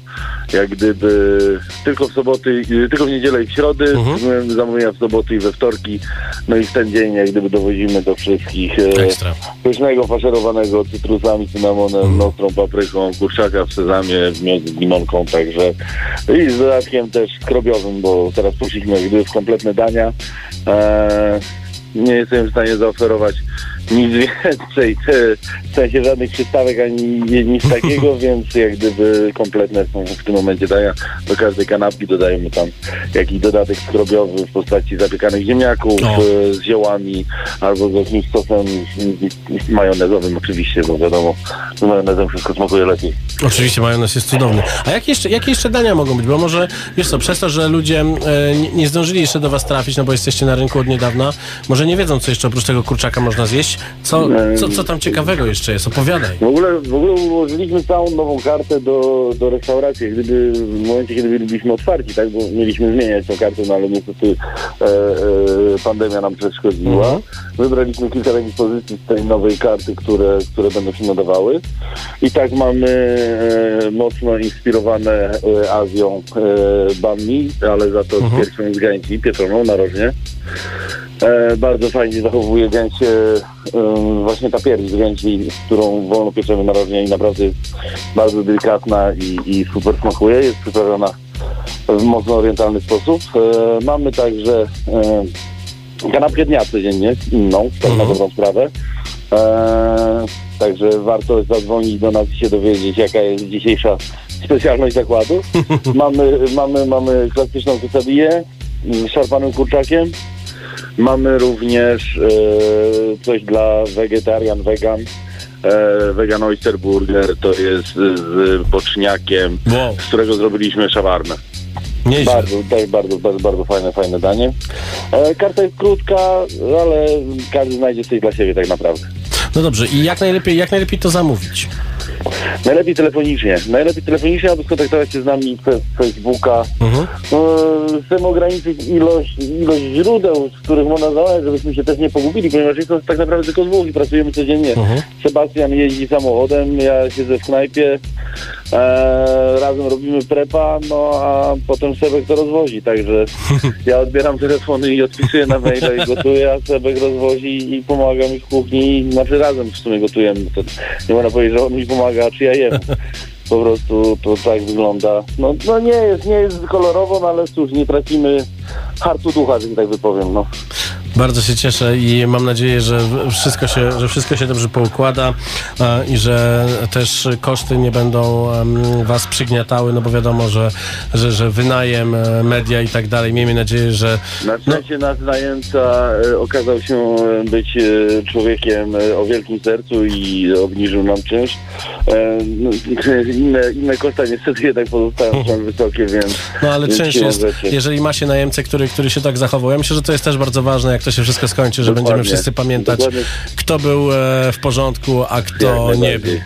jak gdyby tylko w soboty, tylko w niedzielę i w środy, przyjmujemy zamówienia w soboty i we wtorki, no i w ten dzień jak gdyby dowozimy do wszystkich e, Ekstra. pysznego, faszerowanego cytrusami, cynamonem, nostrą papryką, kurczaka w sezamie, miód z limonką, także i z dodatkiem też skrobiowym, bo teraz poszliśmy jak gdyby w kompletne dania. E, nie jestem w stanie zaoferować nic więcej, w sensie żadnych przystawek ani nic takiego, więc jak gdyby kompletne są w tym momencie dania. Do każdej kanapki dodajemy tam jakiś dodatek skrobiowy w postaci zapiekanych ziemniaków O. e, z ziołami albo z jakimś sosem majonezowym oczywiście, bo wiadomo, z majonezem wszystko smakuje lepiej. Oczywiście majonez jest cudowny. A jakie jeszcze, jakie jeszcze dania mogą być? Bo może, wiesz co, przez to, że ludzie e, nie zdążyli jeszcze do was trafić, no bo jesteście na rynku od niedawna, może nie wiedzą, co jeszcze oprócz tego kurczaka można zjeść. Co, co, co tam ciekawego jeszcze jest? Opowiadaj. W ogóle, w ogóle ułożyliśmy całą nową kartę do, do restauracji, gdyby w momencie, kiedy byliśmy otwarci, tak, bo mieliśmy zmieniać tą kartę, no ale niestety e, e, pandemia nam przeszkodziła. Mhm. Wybraliśmy kilka takich pozycji z tej nowej karty, które, które będą się nadawały. I tak mamy e, mocno inspirowane e, Azją e, bami, ale za to z piersią z gańki, pieczoną narożnie. E, bardzo fajnie zachowuje gęsie, e, właśnie ta pierś z gęsi, z którą wolno pieczemy na rożnie i naprawdę jest bardzo delikatna i, i super smakuje. Jest przyprawiona w mocno orientalny sposób. E, mamy także kanapkę dnia codziennie, inną, tak na dobrą sprawę. E, także warto zadzwonić do nas i się dowiedzieć, jaka jest dzisiejsza specjalność zakładu. mamy, mamy, mamy klasyczną quesadillę z szarpanym kurczakiem. Mamy również e, coś dla wegetarian, vegan. E, vegan Oyster Burger to jest z boczniakiem, z którego zrobiliśmy szawarmę. Nieźle. Bardzo, bardzo, bardzo, bardzo fajne, fajne danie. E, karta jest krótka, ale każdy znajdzie coś dla siebie tak naprawdę. No dobrze, i jak najlepiej, jak najlepiej to zamówić? Najlepiej telefonicznie. Najlepiej telefonicznie albo skontaktować się z nami przez Facebooka. No, chcemy ograniczyć ilość, ilość źródeł, z których można znaleźć, żebyśmy się też nie pogubili, ponieważ jest to tak naprawdę tylko z dwóch i pracujemy codziennie. Sebastian jeździ samochodem, ja siedzę w knajpie, e, razem robimy prepa, no a potem Sebek to rozwozi, także ja odbieram telefony i odpisuję na maila i gotuję, a Sebek rozwozi i pomaga mi w kuchni, znaczy razem w sumie gotujemy. To nie można powiedzieć, że on mi pomaga, czy ja jem. Po prostu to tak wygląda. No, no nie jest, nie jest kolorowo, no ale cóż, nie tracimy hartu ducha, że tak wypowiem, no. Bardzo się cieszę i mam nadzieję, że wszystko się, że wszystko się dobrze poukłada a, i że też koszty nie będą was przygniatały, no bo wiadomo, że, że, że wynajem, e, media i tak dalej. Miejmy nadzieję, że Na szczęście nasz najemca e, okazał się e, być e, człowiekiem e, o wielkim sercu i obniżył nam czynsz. E, no, inne, inne koszta niestety jednak pozostają wciąż wysokie, więc... No ale czynsz jest, jeżeli ma się najemcę, który, który się tak zachował. Ja myślę, że to jest też bardzo ważne, jak to się wszystko skończy, że Dokładnie. będziemy wszyscy pamiętać, Dokładnie. kto był e, w porządku, a kto Jak nie był.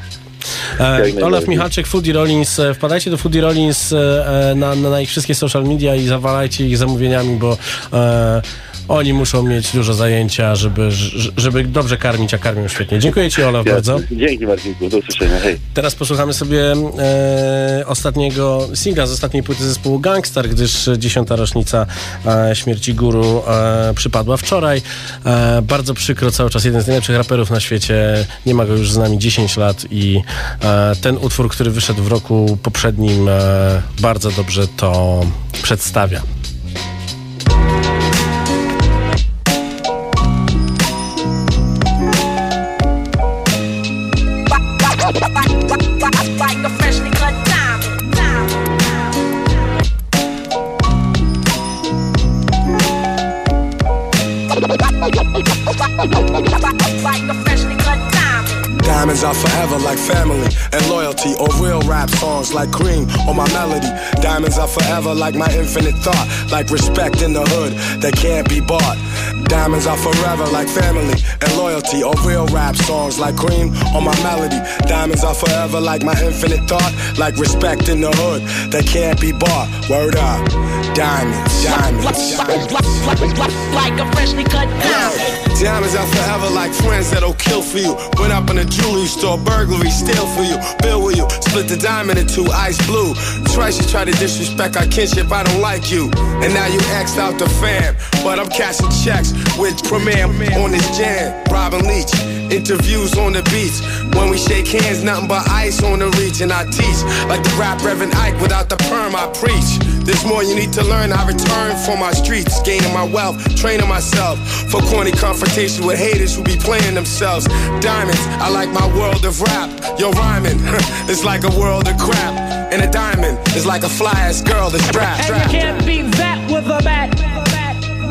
E. Olaf Michalczyk, Foodie Rollins. E, Wpadajcie do Foodie Rollins na, na, na ich wszystkie social media i zawalajcie ich zamówieniami, bo e, oni muszą mieć dużo zajęcia, żeby, żeby dobrze karmić, a karmią świetnie. Dziękuję Ci, Olaf, bardzo. Dzięki Marcinku, do usłyszenia, hej. Teraz posłuchamy sobie e, ostatniego singla z ostatniej płyty zespołu Gangstar, gdyż dziesiąta rocznica e, śmierci guru e, przypadła wczoraj. E, bardzo przykro, cały czas jeden z najlepszych raperów na świecie. Nie ma go już z nami 10 lat i e, ten utwór, który wyszedł w roku poprzednim, e, bardzo dobrze to przedstawia. Diamonds are forever like family and loyalty or real rap songs like cream or my melody. Diamonds are forever like my infinite thought, like respect in the hood that can't be bought. Diamonds are forever like family and loyalty or real rap songs like cream or my melody. Diamonds are forever like my infinite thought, like respect in the hood that can't be bought. Word up. Diamonds, diamonds, diamonds. Like a freshly cut diamond. Diamonds are forever like friends that'll kill for you. Went up in a jewelry store, burglary, steal for you, bill with you. Split the diamond in two, ice blue. Twice you try to disrespect our kinship, I don't like you. And now you axed out the fam. But I'm cashing checks with Premier on this jam. Robin Leach, interviews on the beach. When we shake hands, nothing but ice on the reach. And I teach like the rap Reverend Ike without the perm, I preach. This more you need to learn. I return from my streets, gaining my wealth, training myself for corny confrontation with haters who be playing themselves. Diamonds, I like my world of rap. Yo, rhyming, it's like a world of crap. And a diamond is like a fly ass girl that's strapped. And you can't beat that with a bat.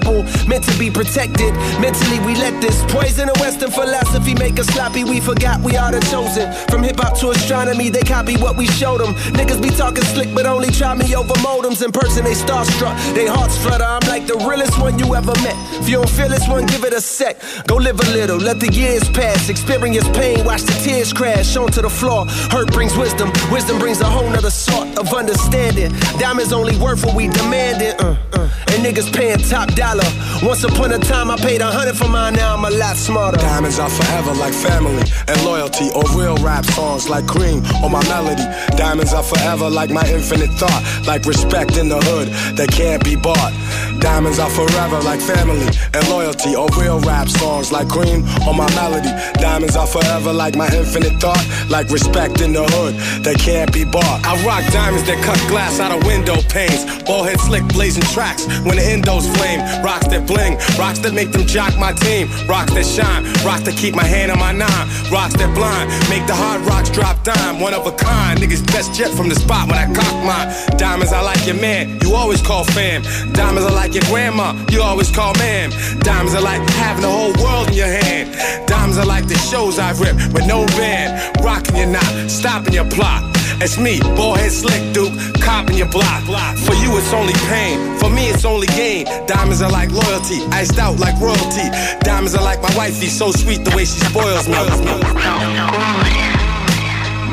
pebble, meant to be protected. Mentally, we let this poison of Western philosophy make us sloppy. We forgot we are the chosen. From hip hop to astronomy, they copy what we showed them. Niggas be talking slick, but only try me over modems. In person, they starstruck, they hearts flutter. I'm like the realest one you ever met. If you don't feel this one, give it a sec. Go live a little, let the years pass. Experience pain, watch the tears crash onto the floor. Hurt brings wisdom, wisdom brings a whole nother sort of understanding. Diamonds only worth what we demanded. Uh. And niggas paying top dollar. Once upon a time, I paid a hundred for mine, now I'm a lot smarter. Diamonds are forever like family and loyalty, or real rap songs like cream or my melody. Diamonds are forever like my infinite thought, like respect in the hood that can't be bought. Diamonds are forever like family and loyalty, or real rap songs like cream or my melody. Diamonds are forever like my infinite thought, like respect in the hood that can't be bought. I rock diamonds that cut glass out of window panes, ball head slick blazing tracks when the endos flame. Rocks that bling, rocks that make them jock my team, rocks that shine, rocks that keep my hand on my nine, rocks that blind, make the hard rocks drop dime. One of a kind, niggas best jet from the spot when I cock mine. Diamonds, I like your man, you always call fam. Diamonds, I like your grandma, you always call ma'am. Diamonds, are like having the whole world in your hand. Diamonds, are like the shows I've ripped with no band, rocking your knot, stopping your plot. It's me, ballhead slick Duke, copping your block. For you, it's only pain. For me, it's only gain. Diamonds are like loyalty, iced out like royalty. Diamonds are like my wifey, so sweet the way she spoils me.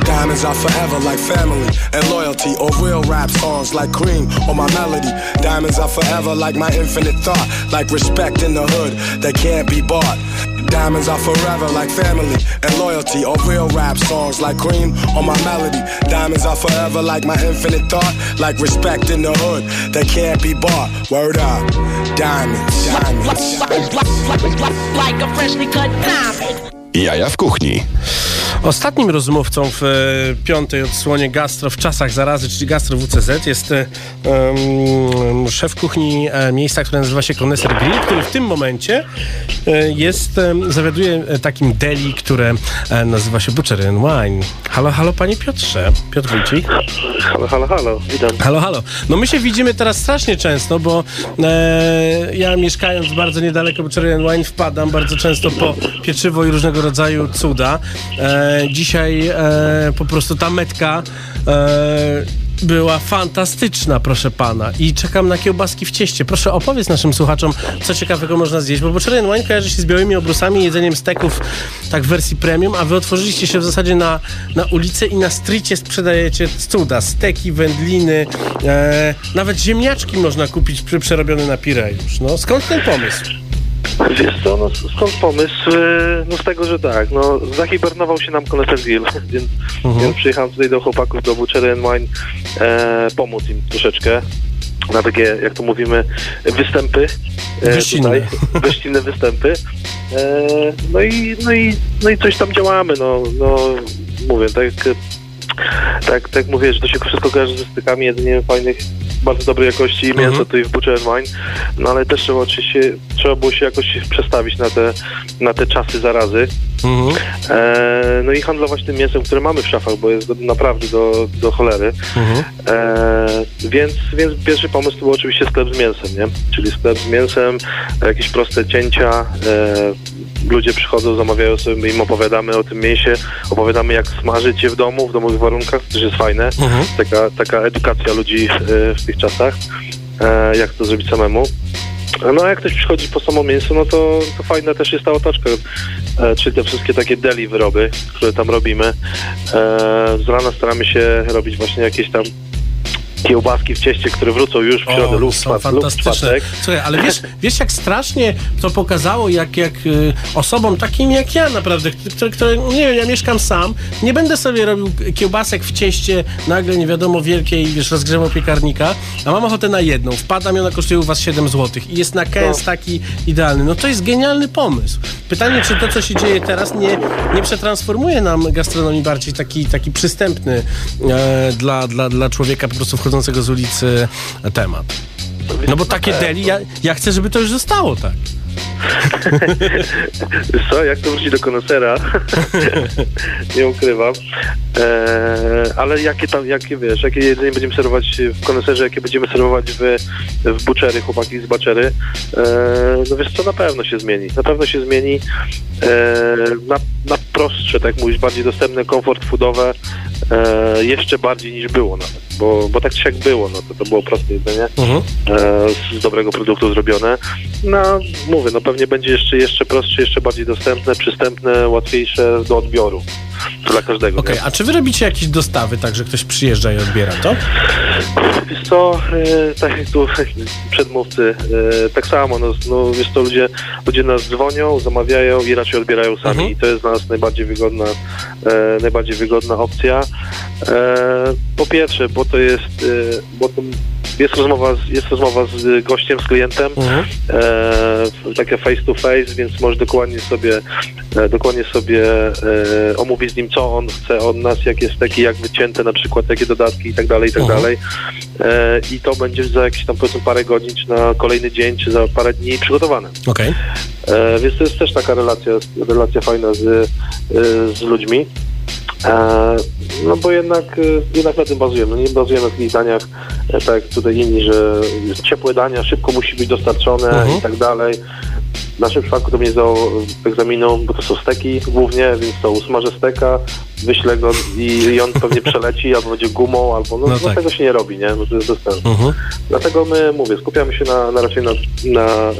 Diamonds are forever like family and loyalty, or real rap songs like cream or my melody. Diamonds are forever like my infinite thought, like respect in the hood that can't be bought. Diamonds are forever like family and loyalty, or real rap songs like cream or my melody. Diamonds are forever like my infinite thought, like respect in the hood that can't be bought. Word up, diamonds, diamonds. Like a freshly cut diamond. Jaja w kuchni. Ostatnim rozmówcą w e, piątej odsłonie Gastro w czasach zarazy, czyli Gastro WCZ jest e, em, szef kuchni e, miejsca, które nazywa się Koneser Grill, który w tym momencie jest, zawiaduje takim deli, które nazywa się Butcher and Wine. Halo, halo panie Piotrze. Piotr Wójcik. Halo, halo, halo, witam. Halo, halo. No my się widzimy teraz strasznie często, bo ja mieszkając bardzo niedaleko Butchery and Wine wpadam bardzo często po pieczywo i różnego rodzaju cuda. E, dzisiaj e, po prostu ta metka e, była fantastyczna, proszę pana. I czekam na kiełbaski w cieście. Proszę opowiedz naszym słuchaczom, co ciekawego można zjeść, bo Butchery and Wine kojarzy się z białymi obrusami jedzeniem steków tak w wersji premium, a wy otworzyliście się w zasadzie na, na ulicę i na stricie sprzedajecie cuda, steki, wędliny, e, nawet ziemniaczki można kupić przerobione na pire już. No, skąd ten pomysł? Wiesz co, no skąd pomysł? E, No z tego, że tak, no zahibernował się nam koneser Grill, więc, więc przyjechałem tutaj do chłopaków do Butchery and Wine e, pomóc im troszeczkę na takie, jak to mówimy, występy. e, Gościnne. Tutaj, gościnne występy. E, no, i, no, i, no i coś tam działamy, no, no mówię, tak tak, tak mówię, że to się wszystko kojarzy ze stykami, jedzeniem fajnych, bardzo dobrej jakości mięsa Mhm. tutaj w Butcher Wine, no ale też trzeba oczywiście, trzeba było się jakoś przestawić na te, na te czasy zarazy. Mhm. E, no i handlować tym mięsem, które mamy w szafach, bo jest do, naprawdę do, do cholery. Mhm. E, więc, więc pierwszy pomysł to był oczywiście sklep z mięsem, nie? Czyli sklep z mięsem, jakieś proste cięcia. E, ludzie przychodzą, zamawiają sobie, my im opowiadamy o tym mięsie, opowiadamy jak smażyć je w domu, w domowych warunkach, to też jest fajne. Mhm. Taka, taka edukacja ludzi e, w tych czasach, e, jak to zrobić samemu. No a jak ktoś przychodzi po samo mięso, no to, to fajna też jest ta otoczka, e, czyli te wszystkie takie deli wyroby, które tam robimy. E, z rana staramy się robić właśnie jakieś tam kiełbaski w cieście, które wrócą już w środę O, lub, są czwart- lub fantastyczne. czwartek. Słuchaj, ale wiesz, wiesz jak strasznie to pokazało, jak, jak y, osobom takim jak ja naprawdę, które, które, nie wiem, ja mieszkam sam, nie będę sobie robił kiełbasek w cieście nagle nie wiadomo wielkiej, wiesz, rozgrzewał piekarnika, a mam ochotę na jedną, wpadam i ona kosztuje u was 7 zł i jest na kęs No. taki idealny. No to jest genialny pomysł. Pytanie, czy to, co się dzieje teraz, nie, nie przetransformuje nam gastronomii bardziej taki, taki przystępny e, dla, dla, dla człowieka po prostu wchodzącego z ulicy temat. No bo takie deli, ja, ja chcę, żeby to już zostało tak. Co, jak to wróci do konesera, nie ukrywam. Eee, ale jakie tam, jakie wiesz, jakie jedzenie będziemy serwować w koneserze, jakie będziemy serwować w, w butchery, chłopaki z baczery, eee, no wiesz co, na pewno się zmieni. Na pewno się zmieni eee, na, na prostsze, tak mówisz, bardziej dostępne, komfort foodowe, eee, jeszcze bardziej niż było nawet. Bo, bo tak czy jak było, no to, to było proste jedzenie e, z dobrego produktu zrobione. No mówię, no pewnie będzie jeszcze, jeszcze prostsze, jeszcze bardziej dostępne, przystępne, łatwiejsze do odbioru dla każdego. Okej, a czy wy robicie jakieś dostawy, tak, że ktoś przyjeżdża i odbiera to? Wiesz co, e, tak jak tu przedmówcy, e, tak samo, no, no wiesz co, ludzie, ludzie nas dzwonią, zamawiają i raczej odbierają sami i to jest dla nas najbardziej wygodna, e, najbardziej wygodna opcja. E, po pierwsze, bo to jest, e, bo to jest rozmowa, z, jest rozmowa z gościem, z klientem, e, takie face to face, więc możesz dokładnie sobie, e, dokładnie sobie e, omówić z nim, co on chce od nas, jak jest taki, jak wycięte na przykład, jakie dodatki i tak dalej, i tak Mhm. dalej. E, I to będzie za jakieś tam powiedzmy parę godzin, czy na kolejny dzień, czy za parę dni przygotowane. Okej. E, więc to jest też taka relacja, relacja fajna z, e, z ludźmi. E, no bo jednak, jednak na tym bazujemy. Nie bazujemy na takich daniach, tak jak tutaj inni, że ciepłe dania szybko musi być dostarczone Mhm. i tak dalej. W naszym przypadku to mnie zdało egzaminu, bo to są steki głównie, więc to usmażę steka, wyślę go i, on pewnie przeleci, albo będzie gumą, albo no, No no tak. tego się nie robi, nie? No to jest bez sensu. Mhm. Dlatego my, mówię, skupiamy się na, na raczej na, na, e,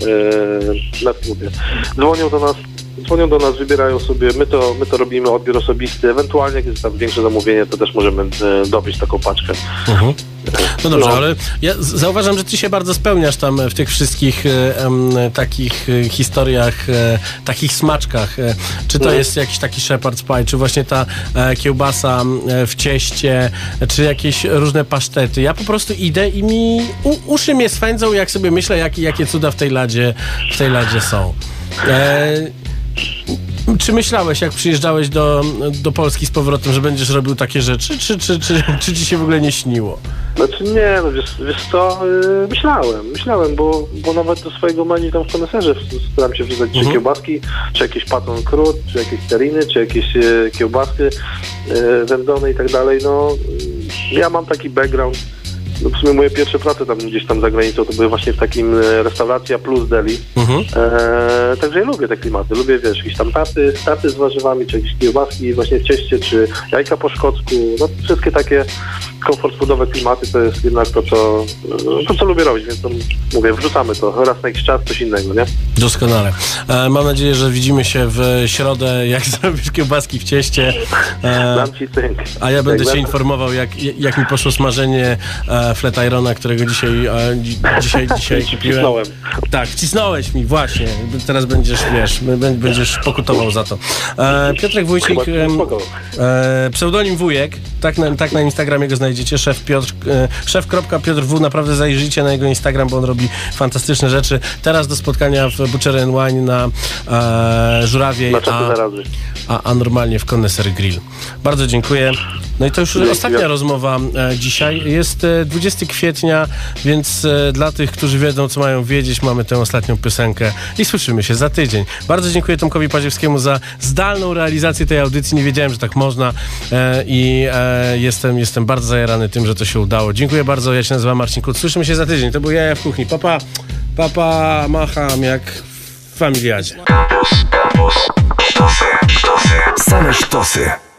na mówię. Dzwonią do nas, dzwonią do nas, wybierają sobie, my to, my to robimy, odbiór osobisty, ewentualnie jak jest tam większe zamówienie, to też możemy e, dowieść taką paczkę. Mhm. No dobrze, No. ale ja zauważam, że ty się bardzo spełniasz tam w tych wszystkich e, em, takich e, historiach, e, takich smaczkach. E, czy to No. jest jakiś taki shepherd's pie, czy właśnie ta e, kiełbasa e, w cieście, czy jakieś różne pasztety. Ja po prostu idę i mi u, uszy mnie swędzą, jak sobie myślę, jakie, jakie cuda w tej ladzie, w tej ladzie są. E, czy myślałeś, jak przyjeżdżałeś do, do Polski z powrotem, że będziesz robił takie rzeczy, czy, czy, czy, czy ci się w ogóle nie śniło? Znaczy nie, no wiesz, wiesz co, yy, myślałem, myślałem, bo, bo nawet do swojego menu tam w koneserze staram się wrzucać czy Mhm. kiełbaski, czy jakieś paton crud, czy jakieś teriny, czy jakieś e, kiełbaski e, wędzone i tak dalej, no yy, ja mam taki background, no w sumie moje pierwsze prace tam gdzieś tam za granicą to były właśnie w takim e, restauracja plus deli, Mhm. E, także ja lubię te klimaty. Lubię, wiesz, jakieś tam tarty, tarty z warzywami, czy jakieś kiełbaski właśnie w cieście, czy jajka po szkocku. No, wszystkie takie komfort foodowe klimaty to jest jednak to, co, to, co lubię robić, więc to, mówię, wrzucamy to raz na jakiś czas, coś innego, nie? Doskonale. E, mam nadzieję, że widzimy się w środę, jak zrobisz kiełbaski w cieście. E, Dam ci cynk. a ja będę się będę- informował, jak, jak mi poszło smażenie e, flat irona, którego dzisiaj, dzi- dzisiaj, dzisiaj kupiłem. Tak, wcisnąłeś mi, właśnie. Teraz będziesz, wiesz, będziesz pokutował za to. E, Piotrek Wójcik, e, pseudonim Wujek, tak na, tak na Instagramie go znajdziecie, szef Piotr, e, szef.piotrw, naprawdę zajrzyjcie na jego Instagram, bo on robi fantastyczne rzeczy. Teraz do spotkania w Butcher Wine na e, Żurawiej, a, a, a normalnie w Connoisseur Grill. Bardzo dziękuję. No i to już ostatnia rozmowa e, dzisiaj. Jest e, 20 kwietnia, więc e, dla tych, którzy wiedzą, co mają wiedzieć, mamy tę ostatnią piosenkę i słyszymy się za tydzień. Bardzo dziękuję Tomkowi Paziewskiemu za zdalną realizację tej audycji. Nie wiedziałem, że tak można e, i e, jestem, jestem bardzo zajarany tym, że to się udało. Dziękuję bardzo. Ja się nazywam Marcin Kut. Słyszymy się za tydzień. To był Jaja w kuchni. Papa, papa, macham jak w familiadzie. Same sztosy.